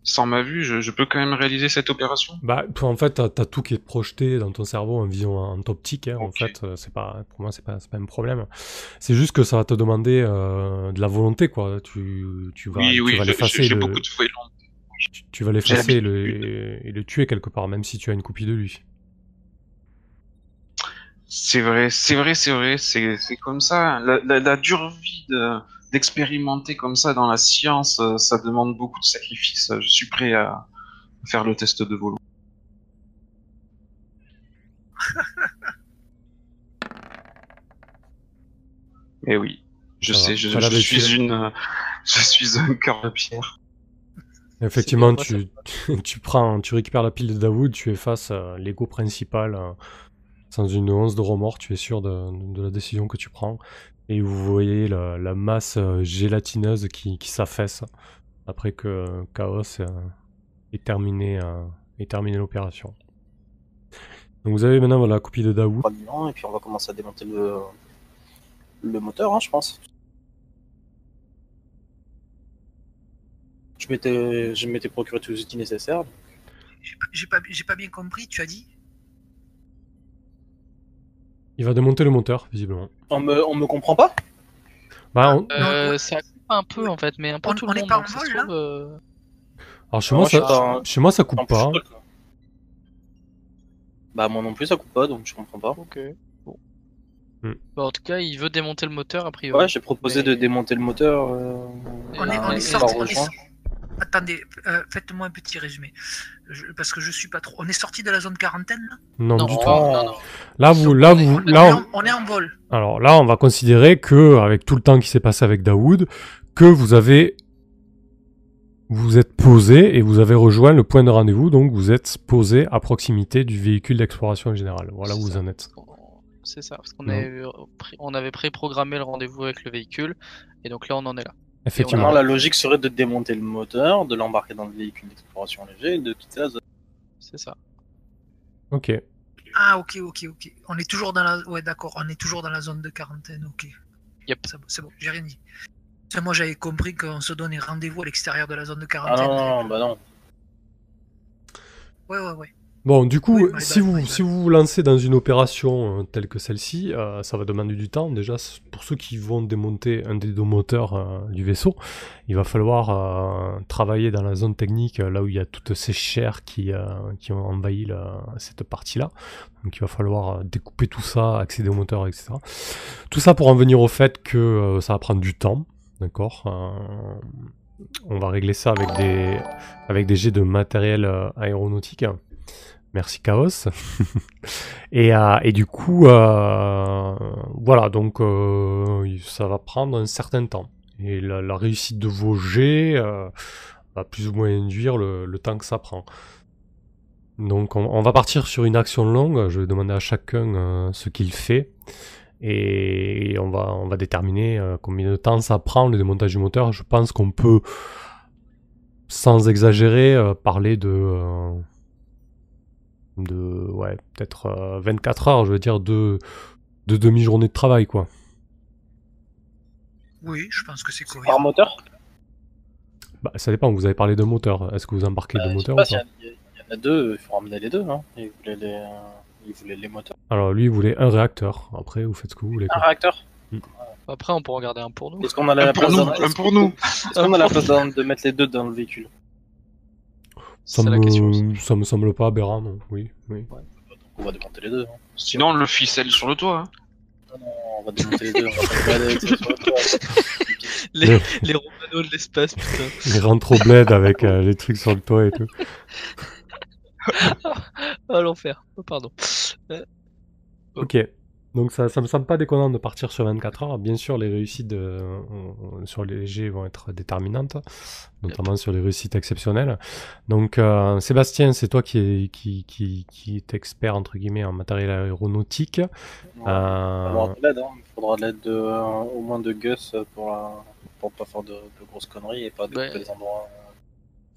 Sans ma vue, je, je peux quand même réaliser cette opération Bah, toi, en fait, t'as as tout qui est projeté dans ton cerveau en vision en optique. Hein, En fait, euh, c'est pas, pour moi, c'est pas, c'est pas un problème. C'est juste que ça va te demander euh, de la volonté, quoi. Tu, tu vas, Oui, tu oui, vas l'effacer, j'ai le- beaucoup de volonté. tu, tu vas l'effacer et le, et le tuer quelque part, même si tu as une copie de lui. C'est vrai, c'est vrai, c'est vrai, c'est c'est comme ça. La, la, la dure vie de- d'expérimenter comme ça dans la science, euh, ça demande beaucoup de sacrifices. Je suis prêt à faire le test de volonté. <laughs> Eh oui, je sais, je, suis une, euh, <laughs> je suis un cœur de pierre. Effectivement, tu, <laughs> tu prends, tu récupères la pile de Dawood, tu effaces euh, l'ego principal euh, sans une once de remords, tu es sûr de, de la décision que tu prends. Et vous voyez la, la masse euh, gélatineuse qui, qui s'affaisse après que Chaos euh, ait terminé, euh, ait terminé l'opération. Donc vous avez maintenant la copie de. Probablement, et puis on va commencer à démonter le, le moteur, hein, je pense. Je m'étais, je m'étais procuré tous les outils nécessaires. J'ai pas- J'ai pas, j'ai pas bien compris, tu as dit? Il va démonter le moteur, visiblement. On me, on me comprend pas Bah, on- Euh, ça coupe un peu en fait, mais un peu On- tout on le est monde. pas donc ça se trouve, euh, Alors chez moi, ça, pas- chez moi ça coupe pas. Bah moi non plus ça coupe pas donc je comprends pas. Ok. Bon. Hmm. Bah, en tout cas, il veut démonter le moteur a priori. Ouais j'ai proposé Mais- de démonter le moteur. euh, On est, on est sorti. on est Attendez, euh, faites-moi un petit résumé. Je- parce que je suis pas trop. On est sorti de la zone quarantaine là? Non, Non, du oh, tout. non, non. Là, vous, là, on est- vous, on est là, en- on est en vol. Alors là, on va considérer que, avec tout le temps qui s'est passé avec Daoud, que vous avez, vous êtes posé et vous avez rejoint le point de rendez-vous, donc vous êtes posé à proximité du véhicule d'exploration générale. Voilà où vous ça. en êtes. C'est ça, parce qu'on avait, on avait préprogrammé le rendez-vous avec le véhicule, et donc là on en est là. Effectivement. La logique serait de démonter le moteur, de l'embarquer dans le véhicule d'exploration léger et de quitter la zone. C'est ça. Ok. Ah, ok, ok, ok. On est toujours dans la. Ouais, d'accord. On est toujours dans la zone de quarantaine. Ok. Yep. C'est bon. J'ai rien dit. Moi, j'avais compris qu'on se donnait rendez-vous à l'extérieur de la zone de Ah quarantaine. non, non, bah non. Ouais, ouais, ouais. Bon, du coup, Oui, si, bad, vous, si vous vous lancez dans une opération euh, telle que celle-ci, euh, ça va demander du temps. Déjà, pour ceux qui vont démonter un des deux moteurs euh, du vaisseau, il va falloir travailler dans la zone technique, là où il y a toutes ces chairs qui, qui ont envahi la- cette partie-là. Donc il va falloir découper tout ça, accéder au moteur, etc. Tout ça pour en venir au fait que ça va prendre du temps. D'accord On va régler ça avec des, avec des jets de matériel aéronautique. Merci Chaos. <laughs> et, euh, et du coup, euh, voilà, donc euh, ça va prendre un certain temps. et la, réussite de vos jets va plus ou moins induire le, temps que ça prend. Donc on, va partir sur une action longue. Je vais demander à chacun ce qu'il fait et on va on va déterminer combien de temps ça prend le démontage du moteur. Je pense qu'on peut sans exagérer parler de de ouais peut-être euh, 24 heures. Je veux dire de de demi-journée de travail quoi. Oui, je pense que c'est Par cohérent. moteur? Bah, ça dépend, vous avez parlé de moteur. Est-ce que vous embarquez Bah, de moteur pas ou pas? il y en a deux, il faut ramener les deux. Hein. Il, voulait les, euh, il voulait les moteurs. Alors lui, il voulait un réacteur. Après, vous faites ce que vous voulez. Un réacteur? Après, on pourra en garder un pour nous. Est-ce qu'on a la Un pour place nous, un est-ce pour qu'on- nous. Est-ce qu'on a la place de mettre les deux dans le véhicule? Ça la question me, ça me semble pas aberrant, non. Oui, oui. Donc on va démonter les deux. hein. Sinon, on le ficelle sur le toit. hein. Non, non, on va démonter les deux. On va pas ça sur le toit. Les, <laughs> les Romano de l'espace, putain. Il rentre au bled avec euh, les trucs sur le toit et tout. Ah, <laughs> l'enfer. Oh, pardon. Ok. Donc ça, ça me semble pas déconnant de partir sur 24 heures. Bien sûr, les réussites de- euh, sur les G vont être déterminantes, notamment sur les réussites exceptionnelles. Donc euh, Sébastien, c'est toi qui est, qui, qui, qui est expert entre guillemets en matériel aéronautique. On va avoir Euh, de l'aide. hein. Il faudra de l'aide de, euh, au moins de Gus pour, la- pour pas faire de, de grosses conneries et pas découper Ouais. les endroits.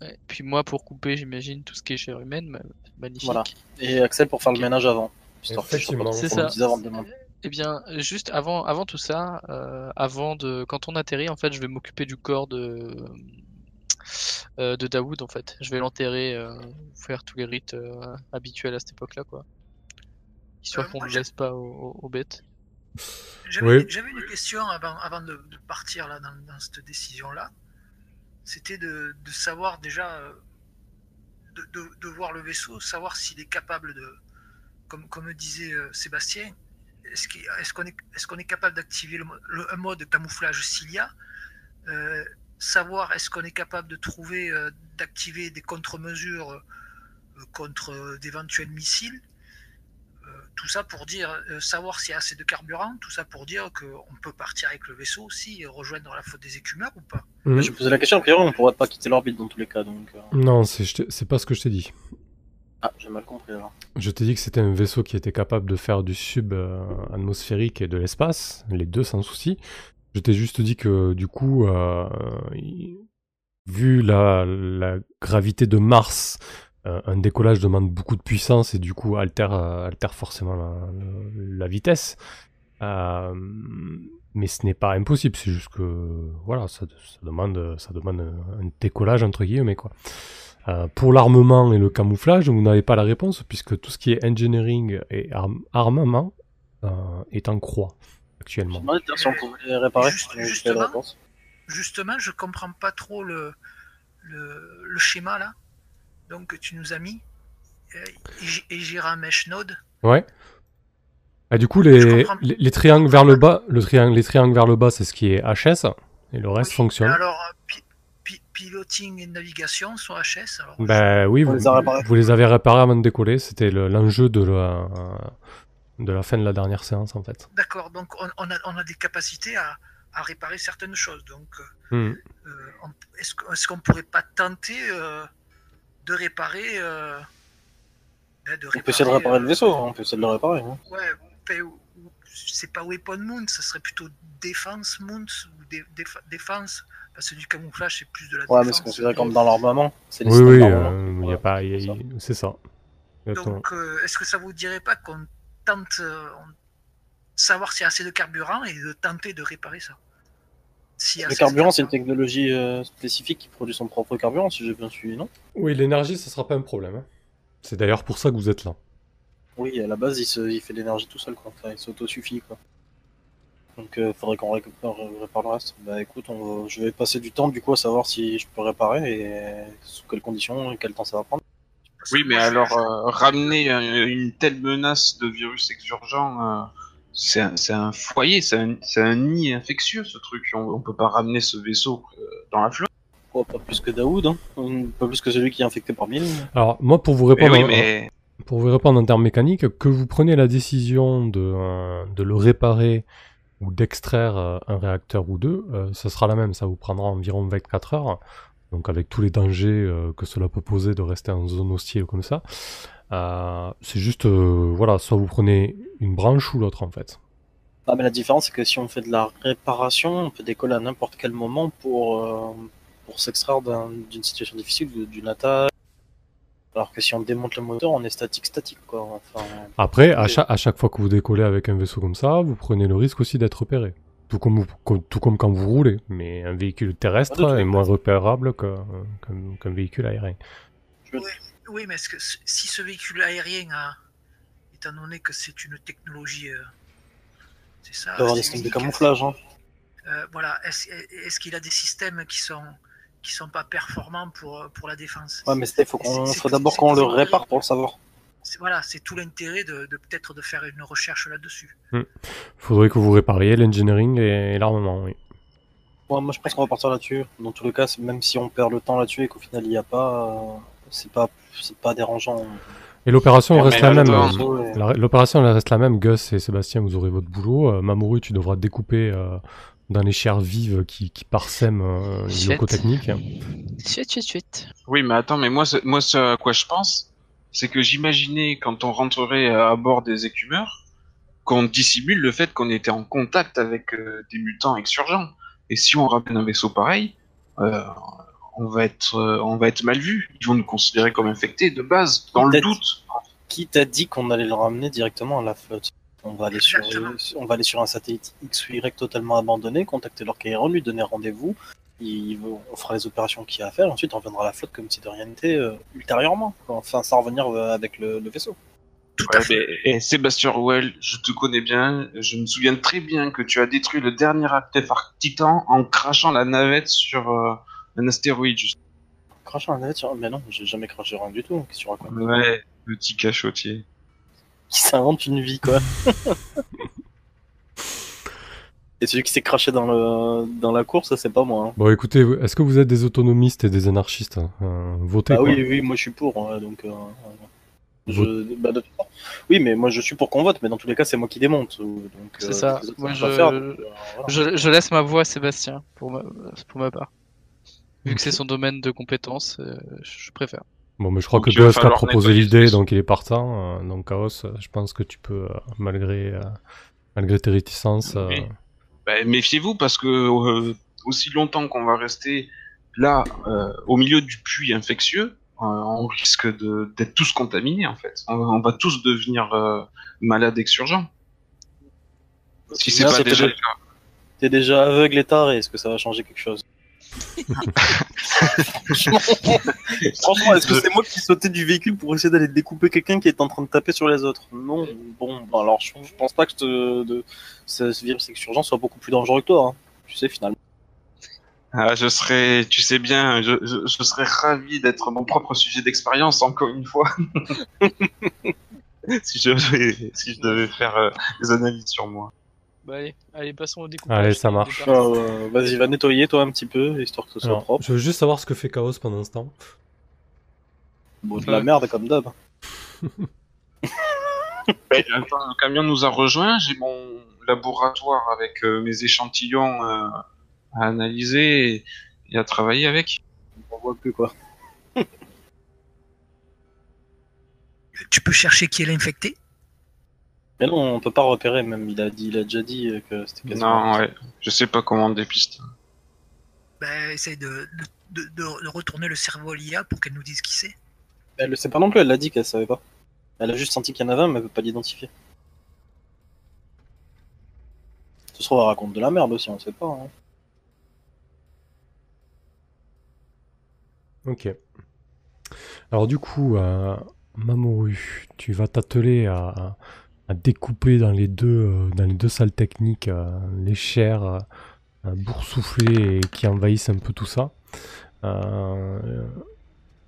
Ouais. Puis moi, pour couper, j'imagine, tout ce qui est chair humaine, ma- magnifique. Voilà. Et Axel pour faire le ménage avant. Histoire Effectivement. C'est ça. avant de. Eh bien, juste avant, avant tout ça, euh, avant de, quand on atterrit, en fait, je vais m'occuper du corps de, euh, de Daoud, en fait. Je vais l'enterrer, euh, faire tous les rites euh, habituels à cette époque-là, quoi. Histoire Euh, qu'on ne laisse pas aux, aux- bêtes. J'avais Oui. j'avais une question avant, avant de, de partir là, dans, dans cette décision-là. C'était de, de savoir déjà, de, de- de voir le vaisseau, savoir s'il est capable de, comme, comme disait euh, Sébastien, est-ce qu'on est, est, qu'on est capable d'activer le, un mode camouflage s'il y a Euh, Savoir est-ce qu'on est capable de trouver, euh, d'activer des contre-mesures euh, contre euh, d'éventuels missiles tout ça pour dire, euh, savoir s'il y a assez de carburant, tout ça pour dire qu'on peut partir avec le vaisseau aussi et rejoindre la faute des écumeurs ou pas. mhm. Je posais la question, a priori on pourrait pas quitter l'orbite dans tous les cas. Donc, euh, Non, c'est pas ce que je t'ai dit. Ah, j'ai mal compris alors. Je t'ai dit que c'était un vaisseau qui était capable de faire du sub euh, et de l'espace, les deux sans souci. Je t'ai juste dit que du coup, euh, vu la, gravité de Mars, euh, un décollage demande beaucoup de puissance et du coup altère, forcément la, vitesse. Mais ce n'est pas impossible, c'est juste que voilà, ça, ça demande, ça demande un décollage entre guillemets quoi. Euh, pour l'armement et le camouflage, vous n'avez pas la réponse puisque tout ce qui est engineering et arm- armement euh, est en croix actuellement. si on pouvait les réparer. Juste- justement. la réponse. Justement, je comprends pas trop le, le, le schéma là, donc que tu nous as mis. Euh, et Jira Mesh Node. Ouais. Ah, du coup, les, comprends. les, les triangles vers le bas, le triangle, les triangles vers le bas, c'est ce qui est HS et le reste Oui, fonctionne. Alors, euh, piloting et navigation sont HS. Alors, Ben oui, vous, les vous avez réparés avant de décoller. C'était le- l'enjeu de la, de la fin de la dernière séance en fait. D'accord, donc on, on a, on a des capacités à, à réparer certaines choses. Donc, euh, Hmm. Euh, Est-ce qu'on pourrait pas tenter euh, de réparer euh, ben, de On peut essayer de réparer le vaisseau, hein, on peut essayer de le réparer. hein. Ouais, ben, ou- ou- c'est pas Weapon Moon, ça serait plutôt Défense Moon ou dé- déf- Défense, parce que du camouflage c'est plus de la Ouais, mais c'est considéré comme dans l'armement. C'est les Oui, oui, euh, il y a pas, il y a- c'est ça. c'est ça. Donc, euh, est-ce que ça vous dirait pas qu'on tente euh, savoir s'il y a assez de carburant et de tenter de réparer ça? A Le carburant, c'est une technologie euh, spécifique qui produit son propre carburant, si j'ai bien suivi, non? Oui, l'énergie, ce sera pas un problème. hein. C'est d'ailleurs pour ça que vous êtes là. Oui, à la base, il, se, il fait de l'énergie tout seul, quoi. Enfin, il s'autosuffit, quoi. Donc, il faudrait qu'on récupère, répare le reste. Bah écoute, on je vais passer du temps, du coup, à savoir si je peux réparer et sous quelles conditions et quel temps ça va prendre. Oui, mais alors, euh, ramener euh, une telle menace de virus exurgent, euh, c'est un, c'est un foyer, c'est un, c'est un nid infectieux, ce truc. On, on peut pas ramener ce vaisseau euh, dans la flotte. Oh, pas plus que Daoud, hein. Pas plus que celui qui est infecté par mille. Alors, moi, pour vous Mais répondre, oui, mais pour vous répondre en termes mécaniques, que vous preniez la décision de, euh, de le réparer ou d'extraire euh, un réacteur ou deux, euh, ce sera la même. Ça vous prendra environ 24 heures. Donc avec tous les dangers euh, que cela peut poser de rester en zone hostile comme ça. Euh, c'est juste, euh, voilà, soit vous prenez une branche ou l'autre en fait. Ah, mais la différence, c'est que si on fait de la réparation, on peut décoller à n'importe quel moment pour, euh, s'extraire d'un- d'une situation difficile, d'une attaque. Alors que si on démonte le moteur, on est statique, statique, quoi. Enfin, Après, à chaque, à chaque fois que vous décollez avec un vaisseau comme ça, vous prenez le risque aussi d'être repéré. Tout comme, vous- tout comme quand vous roulez. Mais un véhicule terrestre est moins repérable qu'un véhicule aérien. Oui, mais est-ce que si ce véhicule aérien a, étant donné que c'est une technologie, euh, c'est ça. d'avoir des systèmes de camouflage, hein. euh, voilà, est-ce est-ce qu'il a des systèmes qui sont qui sont pas performants pour pour la défense Ouais, mais c'était, faut qu'on, faut d'abord qu'on le répare pour le savoir. Voilà, c'est tout l'intérêt de, de peut-être de faire une recherche là-dessus. Faudrait que vous répariez l'engineering et, et l'armement, oui. Ouais, moi, je pense qu'on va partir là-dessus. Dans tous les cas, c'est- même si on perd le temps là-dessus et qu'au final il n'y a pas, euh, c'est pas, c'est pas dérangeant. Et l'opération reste la même. euh, L'opération reste la même. Gus et Sébastien, vous aurez votre boulot. Euh, Mamoru, tu devras découper euh, dans les chairs vives qui, qui parsèment euh, les locaux techniques. Chut, chut, chut. Oui, mais attends, mais moi, ce- moi, ce à quoi je pense, c'est que j'imaginais quand on rentrerait à bord des écumeurs, qu'on dissimule le fait qu'on était en contact avec euh, des mutants exurgents. Et si on ramène un vaisseau pareil, euh, on va être, euh, on va être mal vu. Ils vont nous considérer comme infectés de base, dans le doute. Qui t'a dit qu'on allait le ramener directement à la flotte? On va, aller sur, Exactement. on va aller sur un satellite X ou Y totalement abandonné, contacter l'Orcaïron, lui donner rendez-vous. Il, on fera les opérations qu'il y a à faire, ensuite on reviendra à la flotte comme si de rien n'était euh, ultérieurement. Enfin, sans revenir euh, avec le, le vaisseau. Tout Ouais, à fait. mais- et Sébastien Rouel, je te connais bien, je me souviens très bien que tu as détruit le dernier artefact titan en crachant la navette sur euh, un astéroïde. juste. Cracher un navette sur... Mais non, j'ai jamais craché rien du tout. Qu'est-ce que tu racontes? Ouais, petit cachotier. Qui s'invente une vie, quoi. <laughs> et celui qui s'est craché dans, le... dans la course, c'est pas moi. hein. Bon, écoutez, est-ce que vous êtes des autonomistes et des anarchistes hein Euh, Votez, Ah quoi. oui, oui, moi je suis pour, hein, donc. euh, je... bah, de Oui, mais moi je suis pour qu'on vote, mais dans tous les cas, c'est moi qui démonte. Donc, C'est euh, ça. Moi, savent je- pas faire, donc, euh, voilà. Je, je laisse ma voix à Sébastien pour ma, pour ma part. Vu que c'est son domaine de compétence, euh, je préfère. Bon, mais je crois Donc, que Gus a proposé l'idée, donc il est partant. euh, donc Chaos, euh, je pense que tu peux, euh, malgré, euh, malgré tes réticences... euh, Oui. Bah, méfiez-vous parce que euh, aussi longtemps qu'on va rester là, euh, au milieu du puits infectieux, euh, on risque de- d'être tous contaminés en fait. On, on va tous devenir euh, malades exurgents. Si c'est pas déjà le- le cas. T'es déjà aveugle et taré, est-ce que ça va changer quelque chose? <laughs> Franchement, est-ce que c'est moi qui sautais du véhicule pour essayer d'aller découper quelqu'un qui est en train de taper sur les autres? Non. Bon, bah alors je, pense pas que de, ce, virus exurgent soit beaucoup plus dangereux que toi. hein. Tu sais, finalement. Ah, je serais, tu sais bien, je, serais ravi d'être mon propre sujet d'expérience encore une fois. <laughs> si, je, devais- si je devais faire euh, des analyses sur moi. Bah allez, allez, passons au découpage. Allez, ça marche. Euh, Vas-y, va nettoyer toi un petit peu, histoire que ce soit alors, propre. je veux juste savoir ce que fait Chaos pendant ce temps. Bon, de la merde comme d'hab. <laughs> Attends, le camion nous a rejoint, j'ai mon laboratoire avec euh, mes échantillons euh, à analyser et, et à travailler avec. On voit plus quoi. Tu peux chercher qui est l'infecté? Mais non, on peut pas repérer, même il a, dit, il a déjà dit que c'était quasiment. Non, ouais, je sais pas comment on dépiste. Ben, essaye de, de, de, retourner le cerveau à l'IA pour qu'elle nous dise qui c'est. Elle le sait pas non plus, elle l'a dit qu'elle savait pas. Elle a juste senti qu'il y en avait un, mais elle peut pas l'identifier. Ce sera elle raconte de la merde aussi, on sait pas. hein. Ok. Alors du coup, euh, Mamoru, tu vas t'atteler à, à découper dans les deux, euh, dans les deux salles techniques euh, les chairs euh, boursouflées et qui envahissent un peu tout ça.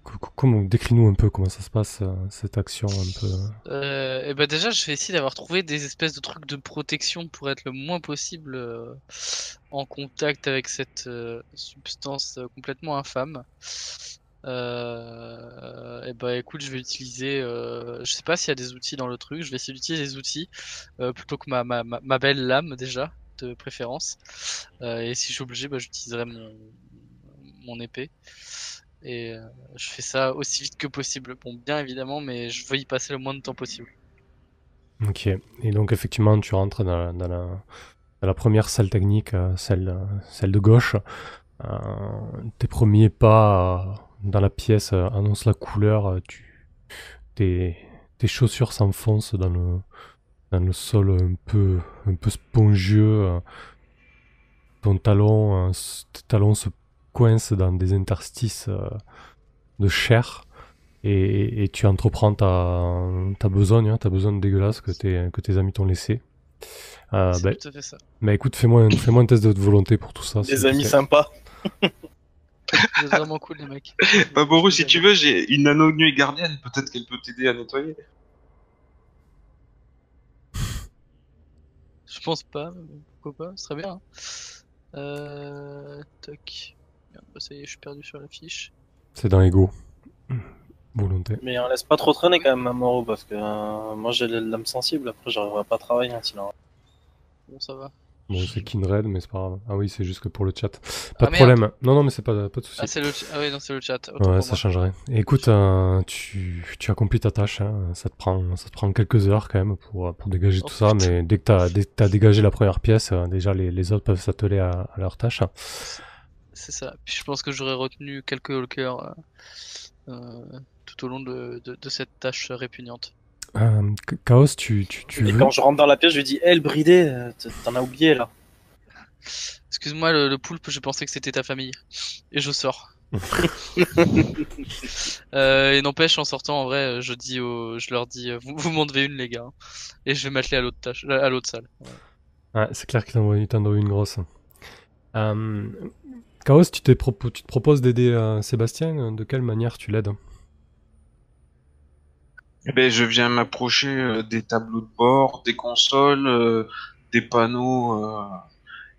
Co- co- comment décris-nous un peu comment ça se passe cette action un peu. Euh, bah déjà, je vais essayer d'avoir trouvé des espèces de trucs de protection pour être le moins possible en contact avec cette substance complètement infâme. Euh, et bah écoute, je vais utiliser, euh, je sais pas s'il y a des outils dans le truc, je vais essayer d'utiliser des outils euh, plutôt que ma, belle lame déjà. de préférence. Et si je suis obligé, bah, j'utiliserai mon, épée. Et je fais ça aussi vite que possible. Bon, bien évidemment, mais je veux y passer le moins de temps possible. Ok. Et donc, effectivement, tu rentres dans la, première salle technique, celle, de gauche. Tes premiers pas dans la pièce euh, annoncent la couleur. euh, Tu, tes, tes chaussures s'enfoncent dans le, dans le sol un peu, un peu spongieux. euh. Ton talon, euh, tes talons se coincent dans des interstices euh, de chair. Et, et tu entreprends ta, ta besogne, hein, ta besogne dégueulasse que tes, que tes amis t'ont laissé. Euh, bah, tout à fait ça. bah écoute, fais-moi un, fais-moi un test de volonté pour tout ça. Des amis sympas. <laughs> Vous êtes vraiment cool, les mecs. <laughs> Bah, Boru, si tu veux, j'ai une nano gardienne. Peut-être qu'elle peut t'aider à nettoyer. Je pense pas, mais pourquoi pas, ce serait bien. hein. Euh... Toc. Merde, bah ça y est, je suis perdu sur la fiche. C'est dans Ego. Volonté. Mais on laisse pas trop traîner quand même Mamoru parce que euh, moi j'ai l'âme sensible. Après, j'arriverai pas à travailler hein, sinon. Bon, ça va. Bon, c'est Kinred, mais c'est pas grave. Ah oui, c'est juste que pour le chat. Pas Ah, de merde. problème. Non, non, mais c'est pas, pas de souci. Ah, c'est le, ah ouais, non, c'est le chat. Autant Ouais, ça moi. changerait. Et écoute, euh, tu, tu accomplis ta tâche. hein. Ça, te prend, ça te prend quelques heures quand même pour, pour dégager Oh, tout ça. Mais dès que t'as dès que t'as dégagé la première pièce, euh, déjà les, les autres peuvent s'atteler à, à leur tâche. C'est ça. Puis je pense que j'aurais retenu quelques walkers euh, euh, tout au long de, de, de cette tâche répugnante. Euh, Chaos, tu, tu, tu Et veux quand je rentre dans la pièce, je lui dis, hé, le bridé, euh, t'en as oublié là. Excuse-moi, le, le poulpe, je pensais que c'était ta famille. Et je sors. <laughs> Euh, et n'empêche, en sortant, en vrai, je dis aux, je leur dis, vous, vous m'en devez une, les gars. Et je vais m'atteler à l'autre tâche, à l'autre salle. Ouais. C'est clair qu'il t'en doit- il t'en doit une grosse. Euh, Chaos, tu, t'es propo- tu te proposes d'aider euh, Sébastien. De quelle manière tu l'aides? Ben, je viens m'approcher euh, des tableaux de bord, des consoles, euh, des panneaux euh,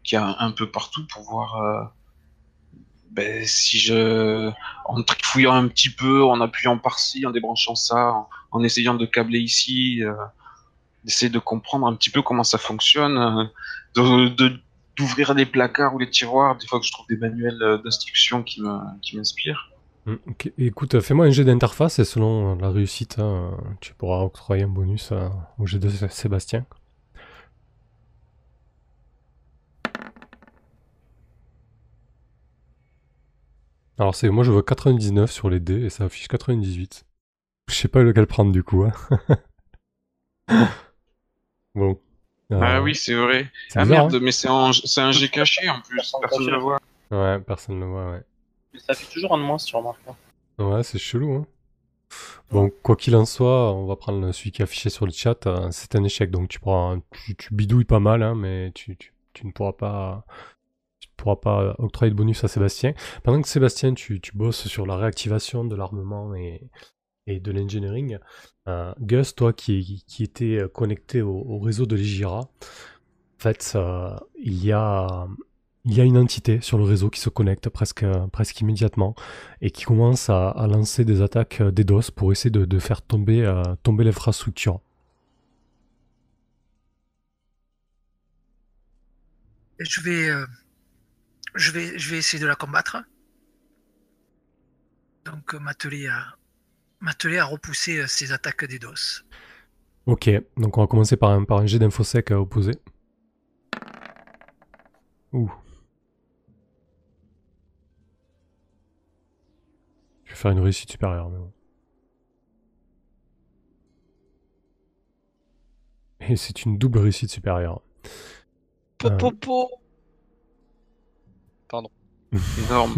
qu'il y a un peu partout pour voir euh, ben, si je, en trifouillant un petit peu, en appuyant par-ci, en débranchant ça, en, essayant de câbler ici, euh, d'essayer de comprendre un petit peu comment ça fonctionne, euh, de, d'ouvrir les placards ou les tiroirs, des fois que je trouve des manuels d'instruction qui m'inspirent. Ok. Écoute, euh, fais-moi un jet d'interface et selon la réussite, hein, tu pourras octroyer un bonus euh, au jet de Sé- Sébastien. Alors c'est moi je vois 99 sur les dés et ça affiche 98. Je sais pas lequel prendre du coup. Hein. <laughs> bon. Ah Euh, oui, c'est vrai. Ah bizarre, merde, mais c'est un, un G caché en plus, personne ne le voit. hein. Ouais, personne ne le voit, ouais. Ça fait toujours un de moins si tu remarques. hein. Ouais, c'est chelou, hein. Bon, quoi qu'il en soit, on va prendre celui qui est affiché sur le chat. euh, C'est un échec, donc tu, pourras, tu, bidouilles pas mal, hein, mais tu, tu, ne pourras pas, tu pourras pas octroyer de bonus à Sébastien. Pendant que Sébastien, tu, bosses sur la réactivation de l'armement et, et de l'engineering, euh, Gus, toi qui, qui étais connecté au, au réseau de l'Igira, en fait, euh, il y a, il y a une entité sur le réseau qui se connecte presque, presque immédiatement et qui commence à, à lancer des attaques euh, DDoS pour essayer de, de faire tomber, euh, tomber l'infrastructure. Et je vais, euh, je vais, je vais essayer de la combattre. Donc m'atteler à, m'atteler à repousser ces attaques des DOS. Ok, donc on va commencer par un, par un jet d'infosec à opposer. Ouh. Je vais faire une réussite supérieure, mais bon. Et c'est une double réussite supérieure. Po, Euh. po, po. <laughs> Énorme.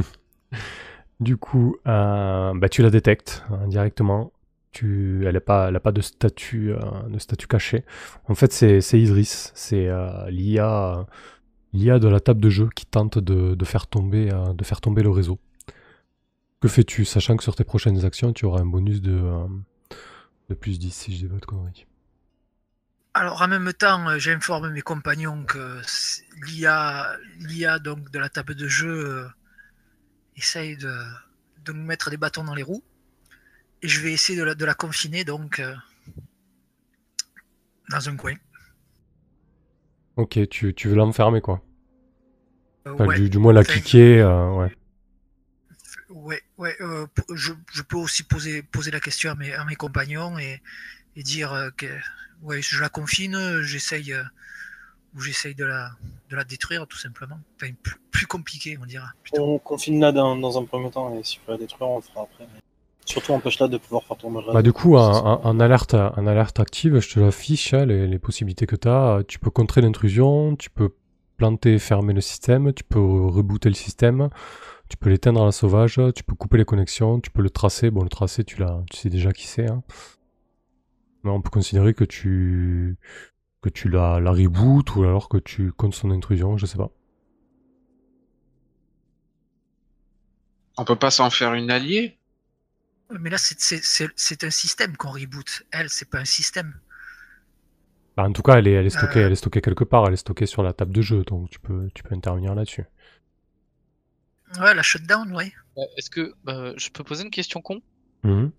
Du coup, euh, bah, tu la détectes hein, directement. Tu, elle n'a pas, pas de statut, euh, de statut caché. En fait, c'est c'est Idris, c'est euh, l'IA, l'IA de la table de jeu qui tente de, de faire tomber, de faire tomber le réseau. Que fais-tu, sachant que sur tes prochaines actions, tu auras un bonus de, euh, de plus 10 si je dis pas de conneries. Alors en même temps, euh, j'informe mes compagnons que l'IA, l'IA donc de la table de jeu euh, essaye de, de nous mettre des bâtons dans les roues. Et je vais essayer de la, de la confiner donc euh, dans un coin. Ok, tu, tu veux l'enfermer quoi? Euh, Enfin, ouais, du, du moins la euh, ouais. Ouais, ouais. euh, je, je peux aussi poser, poser la question à mes, à mes compagnons et, et dire euh, que ouais, je la confine, j'essaye euh, ou j'essaye de la, de la détruire tout simplement. Enfin, plus, plus compliqué, on dira. plutôt. On confine là dans, dans un premier temps et si tu veux la détruire, on le fera après. mais Surtout empêche-la de pouvoir faire tourner le Bah du coup, en alerte, en alerte active, je te l'affiche, hein, les, les possibilités que tu as. Tu peux contrer l'intrusion, tu peux planter et fermer le système, tu peux rebooter le système, tu peux l'éteindre à la sauvage, tu peux couper les connexions, tu peux le tracer. Bon, le tracer, tu, l'as, tu sais déjà qui c'est. hein. Mais on peut considérer que tu, que tu la, la reboot ou alors que tu comptes son intrusion, je sais pas. On peut pas s'en faire une alliée? Mais là, c'est- c'est c'est- c'est un système qu'on reboot. Elle, c'est pas un système. Bah, en tout cas, elle est, elle est stockée, Euh. elle est stockée quelque part, elle est stockée sur la table de jeu, donc tu peux, tu peux intervenir là-dessus. Ouais, la shutdown, ouais. Euh, Est-ce que euh, je peux poser une question con? Mhm.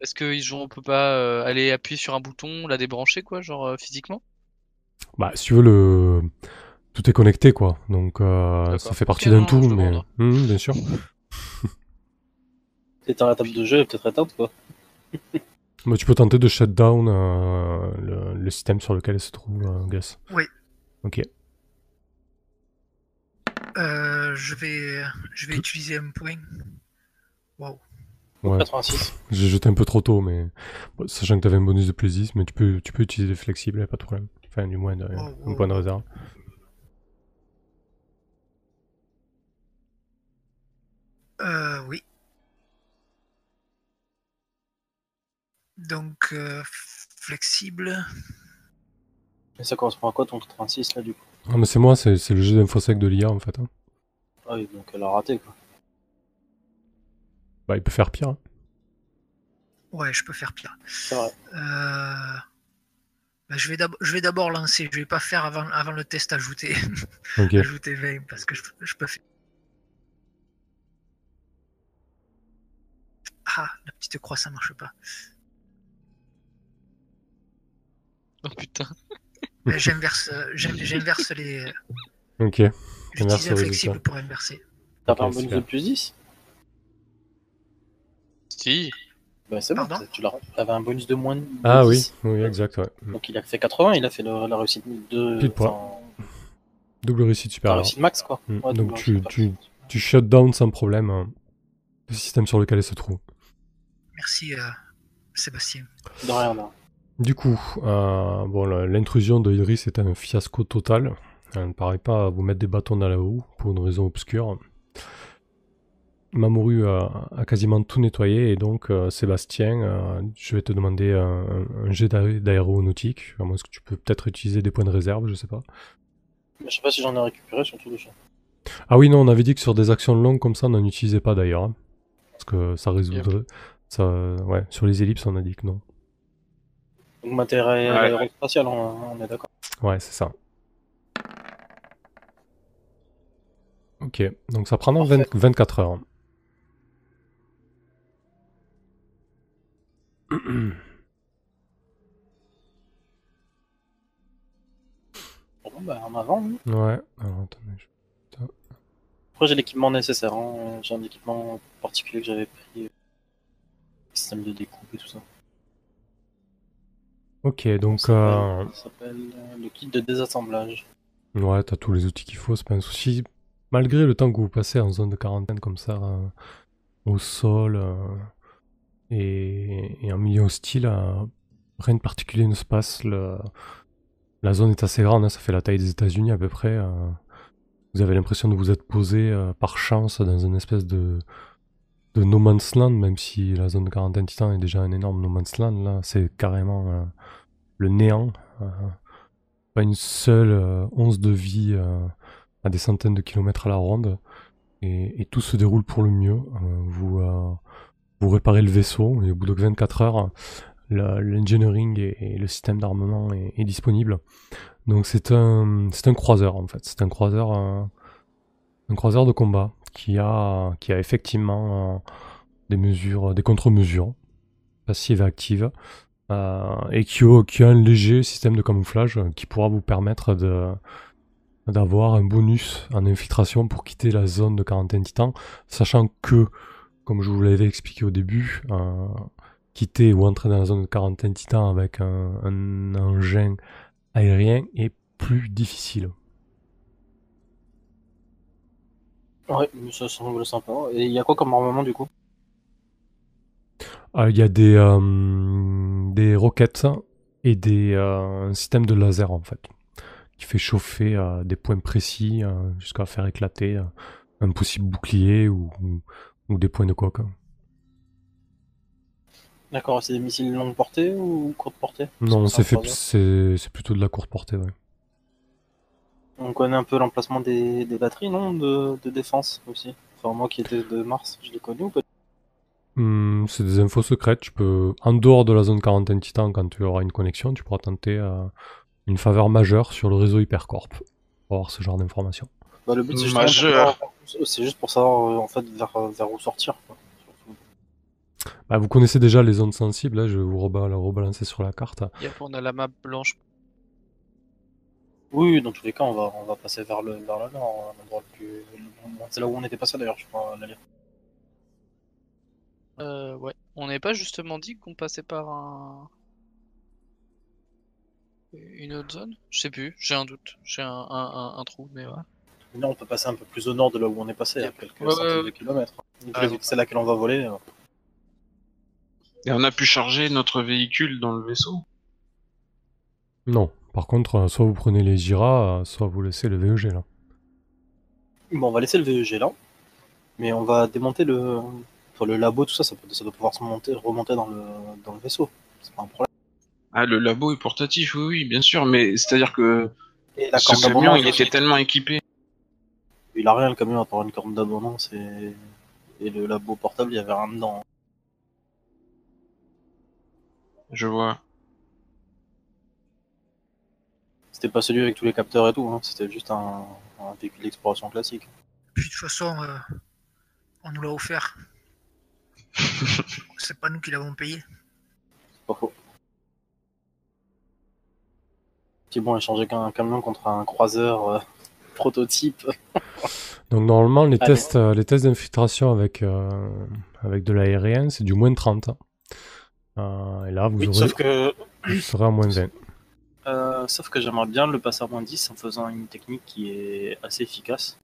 Est-ce que ils on peut pas euh, aller appuyer sur un bouton, la débrancher quoi, genre euh, physiquement? Bah, si tu veux, le... tout est connecté, quoi. Donc, euh, ça fait partie d'un tout, mais. Mhm, bien sûr. <laughs> À la table de jeu, elle est peut-être éteinte quoi. Mais <laughs> tu peux tenter de shut down euh, le, le système sur lequel elle se trouve, euh, Gus. Oui. Ok. Euh, je vais, je vais utiliser un point. Wow. Ouais. 86. J'ai jeté un peu trop tôt, mais. bon, sachant que tu avais un bonus de plaisir, mais tu peux, tu peux utiliser flexible, pas de problème. Enfin, du moins, de- Oh, un point de réserve. Euh, oui. Donc, euh, flexible. Et ça correspond à quoi ton 86 là du coup? Ah, mais c'est moi, c'est c'est le jeu d'infosec de l'IA, en fait. hein. Ah oui, donc elle a raté quoi. Bah, il peut faire pire. hein. Ouais, je peux faire pire. C'est vrai. Euh, bah, je vais d'ab- je vais d'abord lancer. Je vais pas faire avant, avant le test ajouté. <laughs> Ok. ajouter 20 parce que je, je peux faire. Ah, la petite croix, ça marche pas. Oh putain. Euh, J'inverse, euh, j'in- j'inverse les. Ok. Inverse J'utilise le un flexible résultat. pour inverser. T'as Ok, pas un bonus super. de plus 10 Si. Bah c'est bon, tu t'avais un bonus de moins de Ah oui, 10. oui, exact, ouais. Donc il a fait 80, il a fait le- la réussite de. Pile poil. enfin, Double réussite la supérieure. réussite max quoi. Mm. Ouais, Donc tu, tu, tu shut down sans problème hein, le système sur lequel elle se trouve. Merci, euh, Sébastien. De rien, non. Du coup, euh, bon, l'intrusion de Idris est un fiasco total. Elle ne paraît pas vous mettre des bâtons dans la roue pour une raison obscure. Mamoru a, a quasiment tout nettoyé et donc euh, Sébastien, euh, je vais te demander un, jet d'aé- d'aéronautique. À moins que tu peux peut-être utiliser des points de réserve, je sais pas. Je sais pas si j'en ai récupéré, surtout de ça. Ah oui, non, on avait dit que sur des actions longues comme ça, on n'en utilisait pas d'ailleurs. hein. Parce que ça résoudrait. Ça, ouais, sur les ellipses, on a dit que non. Donc matériel Ouais. aérospatial, on, on est d'accord. Ouais, c'est ça. Ok, donc ça prend 20 24 heures. Bon, bah en avant. oui. Ouais, alors attendez. je- Après j'ai l'équipement nécessaire, hein. j'ai un équipement particulier que j'avais pris. euh, Système de découpe et tout ça. Ok, donc Ça euh, s'appelle- Ça s'appelle euh, le kit de désassemblage. ouais, t'as tous les outils qu'il faut, c'est pas un souci. Malgré le temps que vous passez en zone de quarantaine comme ça, euh, au sol euh, et, et en milieu hostile, rien de particulier ne se passe. Le- la zone est assez grande, hein, ça fait la taille des États-Unis à peu près. vous avez l'impression de vous être posé par chance dans une espèce de, de no man's land, même si la zone de quarantaine titan est déjà un énorme no man's land. Là, c'est carrément le néant. euh, pas une seule euh, once de vie euh, à des centaines de kilomètres à la ronde. Et, tout se déroule pour le mieux. Vous, vous réparez le vaisseau et au bout de 24 heures, l'engineering et, le système d'armement est, disponible. Donc c'est un, un croiseur en fait. C'est un croiseur, un croiseur de combat qui a, qui a effectivement des mesures, des contre-mesures passives et actives. Euh, et qui a, qui a un léger système de camouflage euh, qui pourra vous permettre de d'avoir un bonus en infiltration pour quitter la zone de quarantaine titan, sachant que, comme je vous l'avais expliqué au début, euh, quitter ou entrer dans la zone de quarantaine titan avec un, un engin aérien est plus difficile. Ouais, mais ça semble sympa. Et il y a quoi comme armement du coup? Euh, Il y a des, euh, des roquettes et des, euh, un système de laser en fait, qui fait chauffer euh, des points précis euh, jusqu'à faire éclater euh, un possible bouclier ou, ou, ou des points de coque. D'accord, c'est des missiles longue portée ou courte portée? Non, c'est fait, c'est c'est plutôt de la courte portée. Ouais. On connaît un peu l'emplacement des, des batteries, non de, de défense aussi. Enfin, moi qui étais de Mars, je les connais ou pas? Hmm, c'est des infos secrètes. Tu peux, en dehors de la zone quarantaine titan, quand tu auras une connexion, tu pourras tenter euh, une faveur majeure sur le réseau Hypercorp pour avoir ce genre d'informations. bah, Le but c'est juste, c'est juste pour savoir euh, en fait vers, vers où sortir. quoi. Bah, vous connaissez déjà les zones sensibles, là, je vais vous reba- la rebalancer sur la carte. Yep, on a la map blanche. Oui, dans tous les cas, on va, on va passer vers le, vers le nord, l'endroit le plus. C'est là où on était passé d'ailleurs, je crois, la lire. Euh, ouais. On n'avait pas justement dit qu'on passait par un... une autre zone? Je sais plus, j'ai un doute, j'ai un, un, un, un trou, mais ouais. Là, on peut passer un peu plus au nord de là où on est passé, à quelques Ouais, centaines ouais, de kilomètres. Ah, c'est laquelle on va voler. euh. Et on a pu charger notre véhicule dans le vaisseau. Non. Par contre, euh, soit vous prenez les Jira, euh, soit vous laissez le VEG là. Bon, on va laisser le VEG là, mais on va démonter le, enfin, le labo, tout ça, ça, peut, ça doit pouvoir se monter, remonter dans le, dans le vaisseau. C'est pas un problème. Ah, le labo est portatif, oui, oui, bien sûr, mais c'est-à-dire que Et la ce camion, d'abondance il était tellement équipé. Il a rien le camion à part une corne d'abondance et... et le labo portable, il y avait rien dedans. Je vois. C'était pas celui avec tous les capteurs et tout, hein. c'était juste un, un véhicule d'exploration classique. Puis de toute façon, euh, on nous l'a offert. C'est pas nous qui l'avons payé. C'est pas faux. C'est bon, échanger qu'un camion contre un croiseur euh, <laughs> prototype. <laughs> Donc normalement, les Allez. tests, euh, les tests d'infiltration avec, euh, avec de l'aérien, c'est du moins 30. Euh, et là, vous, Oui, aurez, sauf que, vous serez à moins 20. euh, sauf que j'aimerais bien le passer à moins 10 en faisant une technique qui est assez efficace.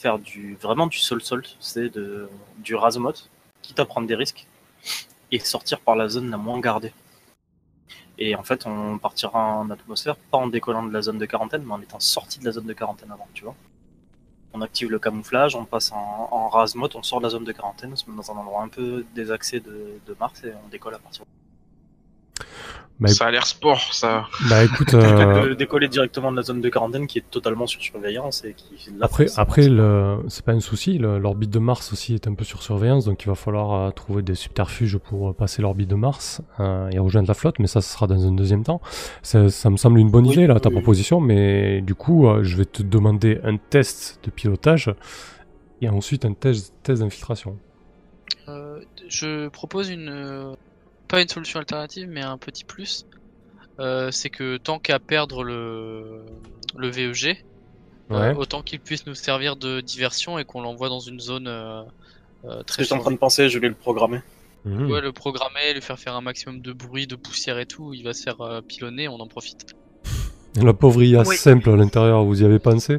Faire du vraiment du sol-sol, c'est de, du rasmot, quitte à prendre des risques, et sortir par la zone la moins gardée. Et en fait, on partira en atmosphère, pas en décollant de la zone de quarantaine, mais en étant sorti de la zone de quarantaine avant, tu vois. On active le camouflage, on passe en, en rase mode, on sort de la zone de quarantaine, on se met dans un endroit un peu désaxé de, de Mars et on décolle à partir. Bah, Ça a l'air sport, ça. bah écoute, <laughs> euh, décoller directement de la zone de quarantaine qui est totalement sur surveillance et qui là, après, c'est- après le- c'est pas un souci. L'orbite de Mars aussi est un peu sur surveillance, donc il va falloir euh, trouver des subterfuges pour euh, passer l'orbite de Mars euh, et rejoindre la flotte, mais ça, ce sera dans un deuxième temps. Ça, ça me semble une bonne Oui, idée, là, ta oui, oui. proposition, mais du coup, euh, je vais te demander un test de pilotage et ensuite un test, test d'infiltration. Euh, je propose une euh, pas une solution alternative, mais un petit plus. Euh, c'est que tant qu'à perdre le le VEG, euh, autant qu'il puisse nous servir de diversion et qu'on l'envoie dans une zone euh, euh, très j'étais en train de penser, je vais le programmer. Mhm. Ouais, le programmer, lui faire faire un maximum de bruit, de poussière et tout, il va se faire euh, pilonner, on en profite. La pauvre IA Oui. simple à l'intérieur, vous y avez pensé?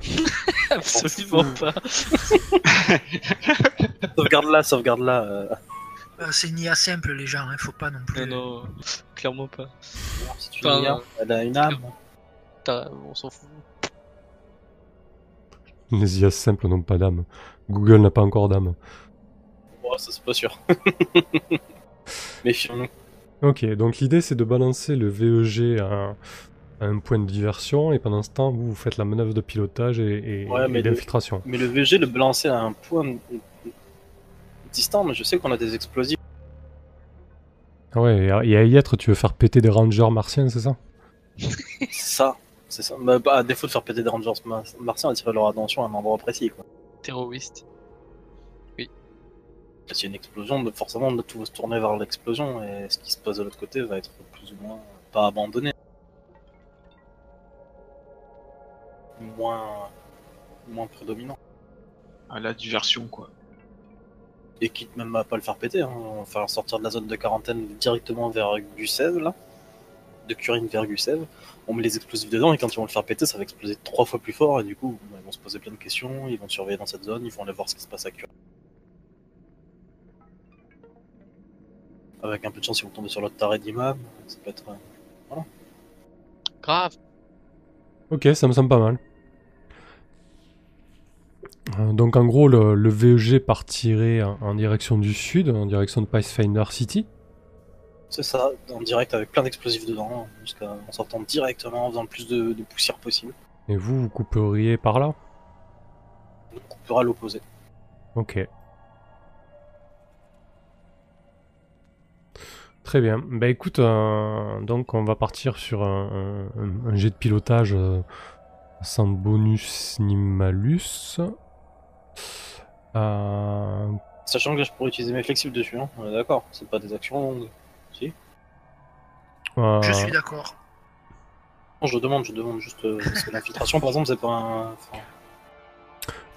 <laughs> Absolument pas. <laughs> Sauvegarde-la, sauvegarde-la. Euh, Euh, c'est une IA simple, les gens, hein, faut pas non plus. Non, non, clairement pas. c'est une Enfin, IA, elle a une âme. On s'en fout. Les IA simples n'ont pas d'âme. Google n'a pas encore d'âme. Bon, ça c'est pas sûr. <laughs> Méfions-nous. Ok, donc l'idée c'est de balancer le VEG à, à un point de diversion et pendant ce temps vous, vous faites la manœuvre de pilotage et, et- Ouais, d'infiltration. Mais le VG le balancer à un point distant, mais je sais qu'on a des explosifs. Ah ouais, et à, y être, tu veux faire péter des rangers martiens, c'est ça <laughs> C'est ça. C'est ça. Bah, bah, à défaut de faire péter des rangers ma- martiens, attirer leur attention à un endroit précis. Quoi. Terroriste. S'il y a une explosion, forcément tout va se tourner vers l'explosion et ce qui se passe de l'autre côté va être plus ou moins pas abandonné. Moins, moins prédominant. À la diversion, quoi. Et quitte même à pas le faire péter, hein. on va faire sortir de la zone de quarantaine directement vers Gusev, là. De Curine vers Gusev. On met les explosifs dedans et quand ils vont le faire péter, ça va exploser trois fois plus fort et du coup, ils vont se poser plein de questions, ils vont surveiller dans cette zone, ils vont aller voir ce qui se passe à Curine. Avec un peu de chance, ils vont tomber sur l'autre taré d'imam, ça peut être. euh, Grave. Ok, ça me semble pas mal. Euh, Donc en gros, le, le VEG partirait en, en direction du sud, en direction de Pathfinder City. C'est ça, en direct avec plein d'explosifs dedans, jusqu'à en sortant directement, en faisant le plus de, de poussière possible. Et vous, vous couperiez par là? On coupera l'opposé. Ok. Très bien. Bah écoute, euh, donc on va partir sur un, un- un jet de pilotage euh, sans bonus ni malus. Euh, Sachant que là, je pourrais utiliser mes flexibles dessus, hein. on est d'accord, c'est pas des actions longues. Si euh, Je suis d'accord. Non, je demande, je demande juste. euh, parce que l'infiltration, par exemple, c'est pas un. enfin,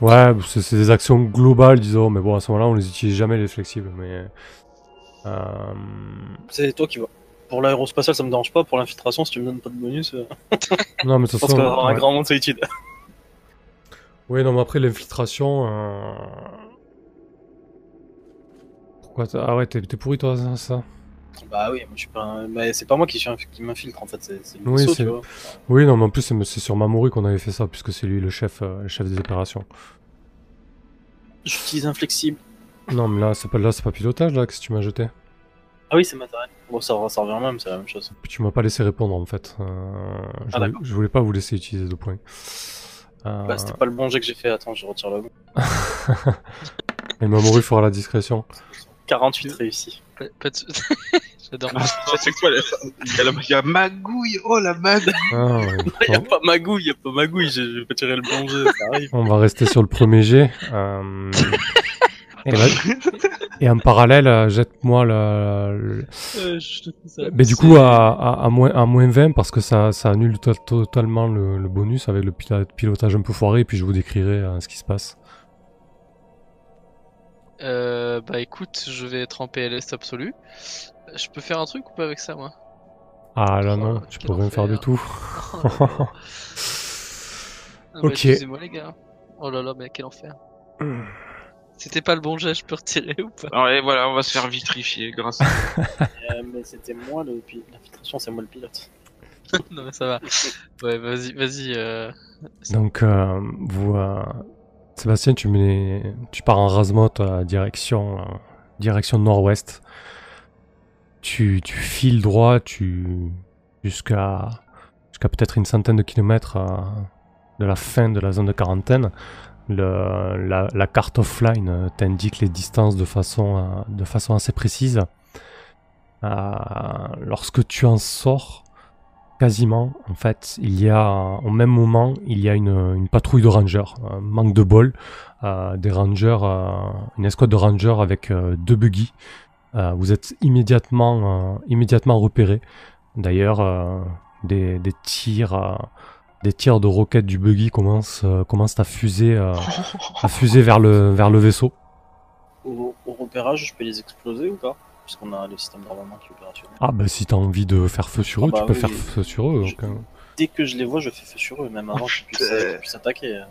Ouais, c'est des actions globales, disons, mais bon, à ce moment-là, on les utilise jamais les flexibles. Mais euh, c'est toi qui vois. Pour l'aérospatial, ça me dérange pas. Pour l'infiltration, si tu me donnes pas de bonus, euh, non, mais de je toute façon, qu'avoir un ouais. grand monde, c'est utile. Oui, non, mais après l'infiltration. euh, Pourquoi t'as- Ah ouais, t'es pourri toi, ça- bah oui, moi je suis pas. un- bah, c'est pas moi qui, suis un- qui m'infiltre en fait, c'est Oui, tu vois. Oui, non, mais en plus, c'est sur Mamoru qu'on avait fait ça, puisque c'est lui le chef, euh, le chef des opérations. J'utilise un flexible. Non, mais là, c'est pas, là, c'est pas pilotage, là, que tu m'as jeté? Ah oui, c'est matériel. Bon, ça, ça revient même, c'est la même chose. Puis tu m'as pas laissé répondre, en fait. Euh, je, Ah, voulais, je voulais pas vous laisser utiliser deux points. Euh, Bah, c'était pas le bon jet que j'ai fait, attends, je retire le bon. Et <laughs> Mamoru fera la discrétion. 48 réussi. Pas, pas de... <laughs> J'adore. Ah, c'est quoi là Il y a, la- il y a magouille, oh la magouille Ah, ouais. <laughs> Il y a pas magouille, y a pas magouille, j'ai j'ai pas tiré le bon jet, ça arrive. on va rester sur le premier jet. euh, et, là- et en parallèle, euh, jette-moi le, Euh, je ça. Mais du coup, à, à, à moins, à moins 20, parce que ça, ça annule to- totalement le, le bonus avec le pilotage un peu foiré, et puis je vous décrirai euh, ce qui se passe. Euh, bah écoute, je vais être en PLS absolu. Je peux faire un truc ou pas avec ça, moi? Ah là Oh, non, tu peux rien faire du tout. Oh. <laughs> Ah bah, Ok. Excusez-moi les gars. Oh là là, mais quel enfer. <clears throat> C'était pas le bon jet, je peux retirer ou pas? Alors, et voilà, on va se faire vitrifier grâce à... <laughs> Euh, mais c'était moi le pilote. L'infiltration, c'est moi le pilote. <laughs> Non mais ça va. Ouais, vas-y, vas-y. Euh... Donc, euh, vous, euh, Sébastien, tu, mets, tu pars en rasemote à direction, euh, direction nord-ouest. Tu, tu files droit tu, jusqu'à jusqu'à peut-être une centaine de kilomètres euh, de la fin de la zone de quarantaine. La, carte offline euh, t'indique les distances de façon, euh, assez précise. Euh, lorsque tu en sors, quasiment, en fait, il y a, au même moment, il y a une, patrouille de rangers. Manque de bol, des rangers, une escouade de rangers avec deux buggy. Vous êtes immédiatement, repéré. D'ailleurs, des, tirs, des tirs de roquettes du buggy commencent, euh, commencent à fuser, euh, à fuser vers le, vers le vaisseau. Au, au repérage, je peux les exploser ou pas? Puisqu'on a le système d'armement qui est opérationnel. Ah bah si t'as envie de faire feu sur eux, Ah bah tu peux oui, faire oui. feu sur eux. Je- donc, euh. Dès que je les vois, je fais feu sur eux, même avant qu'ils puissent, putain. qu'ils puissent attaquer.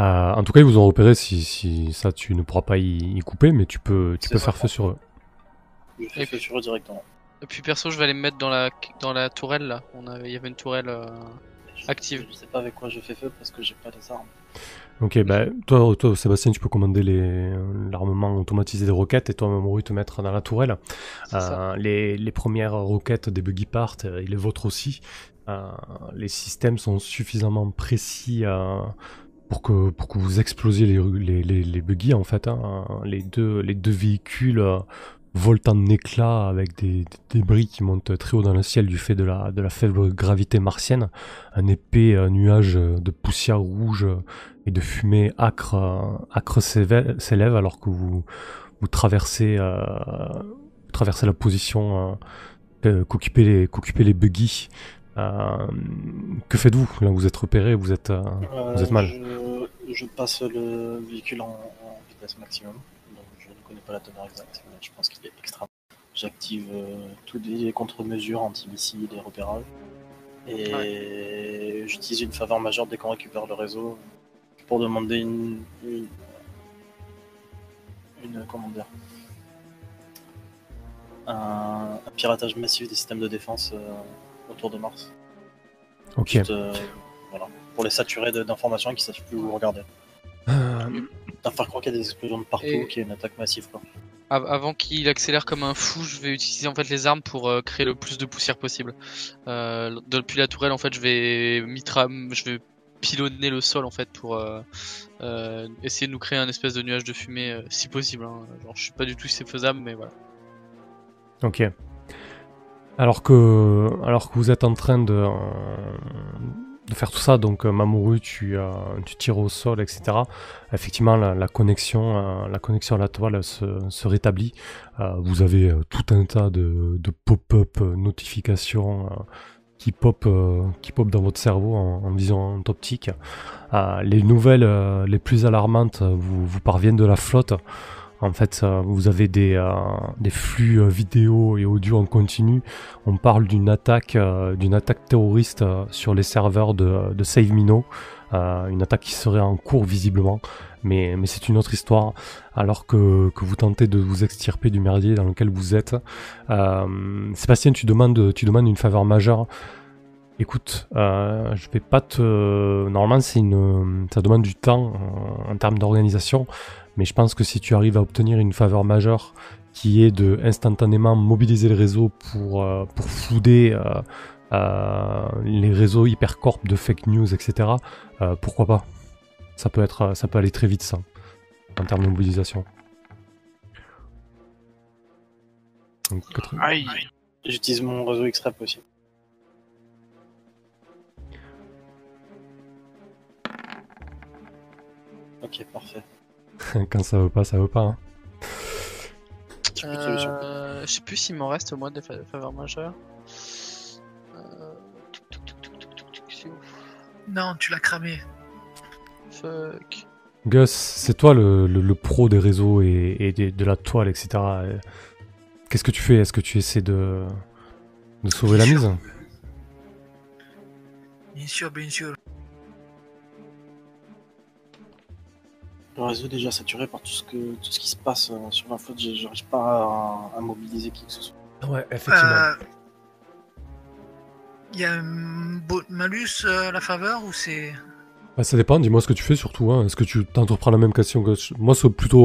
Euh, en tout cas, ils vous ont repéré. Si, si ça, tu ne pourras pas y, y couper, mais tu peux, tu peux faire feu sur eux. Je fais feu sur eux directement. Et puis perso, je vais aller me mettre dans la dans la tourelle là. On avait, il y avait une tourelle. euh, Je- Active. Je sais pas avec quoi je fais feu parce que j'ai pas les armes. Ok, bah, toi, toi, Sébastien, tu peux commander les- l'armement automatisé des roquettes et toi, Mamoru, te mettre dans la tourelle. Euh, les, les premières roquettes des buggy partent, euh, et les vôtres aussi. Euh, les systèmes sont suffisamment précis euh, pour, que, pour que vous explosiez les, les, les, les buggy, en fait. hein. Les, deux, les deux véhicules euh, volent en éclats avec des, des débris qui montent très haut dans le ciel du fait de la, de la faible gravité martienne. Un épais euh, nuage de poussière rouge et de fumée acre, acre s'élève alors que vous, vous traversez, euh, vous traversez la position euh, euh, qu'occupaient les, qu'occupaient les buggy. Euh, que faites-vous? Là, vous êtes repéré, vous êtes, vous êtes mal. Je, je passe le véhicule en, en vitesse maximum, donc je ne connais pas la teneur exacte, je pense qu'il est extra. J'active euh, tous les contre-mesures anti-missiles et repérages. Et j'utilise une faveur majeure dès qu'on récupère le réseau pour demander une. une, une- comment dire un, un piratage massif des systèmes de défense euh, autour de Mars. Ok. Juste, euh, voilà, pour les saturer d'informations et qu'ils ne sachent plus où regarder. Euh, D'en faire croire qu'il y a des explosions de partout, Et- qu'il y a une attaque massive. Quoi. Av- Avant qu'il accélère comme un fou, je vais utiliser en fait les armes pour euh, créer le plus de poussière possible. Euh, depuis la tourelle, en fait, je vais mitra, je vais pilonner le sol en fait pour euh, euh, essayer de nous créer un espèce de nuage de fumée, euh, si possible. hein. Je sais pas du tout si c'est faisable, mais voilà. Ok. Alors que, alors que vous êtes en train de, de faire tout ça, donc euh, Mamoru, tu, euh, tu tires au sol, etc. Effectivement, la, la connexion, euh, la connexion à la toile se, rétablit. Vous avez tout un tas de, pop-up notifications qui pop, qui pop dans votre cerveau en, en vision optique. Les nouvelles les plus alarmantes vous, vous parviennent de la flotte. En fait, euh, vous avez des, euh, flux euh, vidéo et audio en continu. On parle d'une attaque, d'une attaque terroriste sur les serveurs de, SaveMino. Euh, une attaque qui serait en cours visiblement, mais, c'est une autre histoire. Alors que, vous tentez de vous extirper du merdier dans lequel vous êtes. Sébastien, tu demandes, une faveur majeure. Écoute, je vais pas te. Normalement, c'est une, ça demande du temps en termes d'organisation. Mais je pense que si tu arrives à obtenir une faveur majeure qui est de instantanément mobiliser le réseau pour, euh, pour euh, euh, les réseaux hypercorp de fake news, etc., euh, pourquoi pas? Ça peut, être, ça peut aller très vite, ça, en termes de mobilisation. Aïe. J'utilise mon réseau extrême aussi. Ok, parfait. <laughs> Quand ça veut pas, ça veut pas. hein. Euh, je sais plus s'il m'en reste moi des fa- faveurs majeures. Euh, Non, tu l'as cramé. Fuck. Gus, c'est toi le, le- le pro des réseaux et, et des- de la toile, etc. Euh, Qu'est-ce que tu fais? Est-ce que tu essaies de, de sauver la mise? Bien sûr, bien sûr. Le réseau est déjà saturé par tout ce, que, tout ce qui se passe euh, sur la flotte. J'arrive pas à, à mobiliser qui que ce soit. Ouais, Euh, Il y a un beau malus euh, à la faveur ou c'est. Bah, ça dépend, dis-moi ce que tu fais surtout. Hein. Est-ce que tu t'entreprends la même question que moi C'est plutôt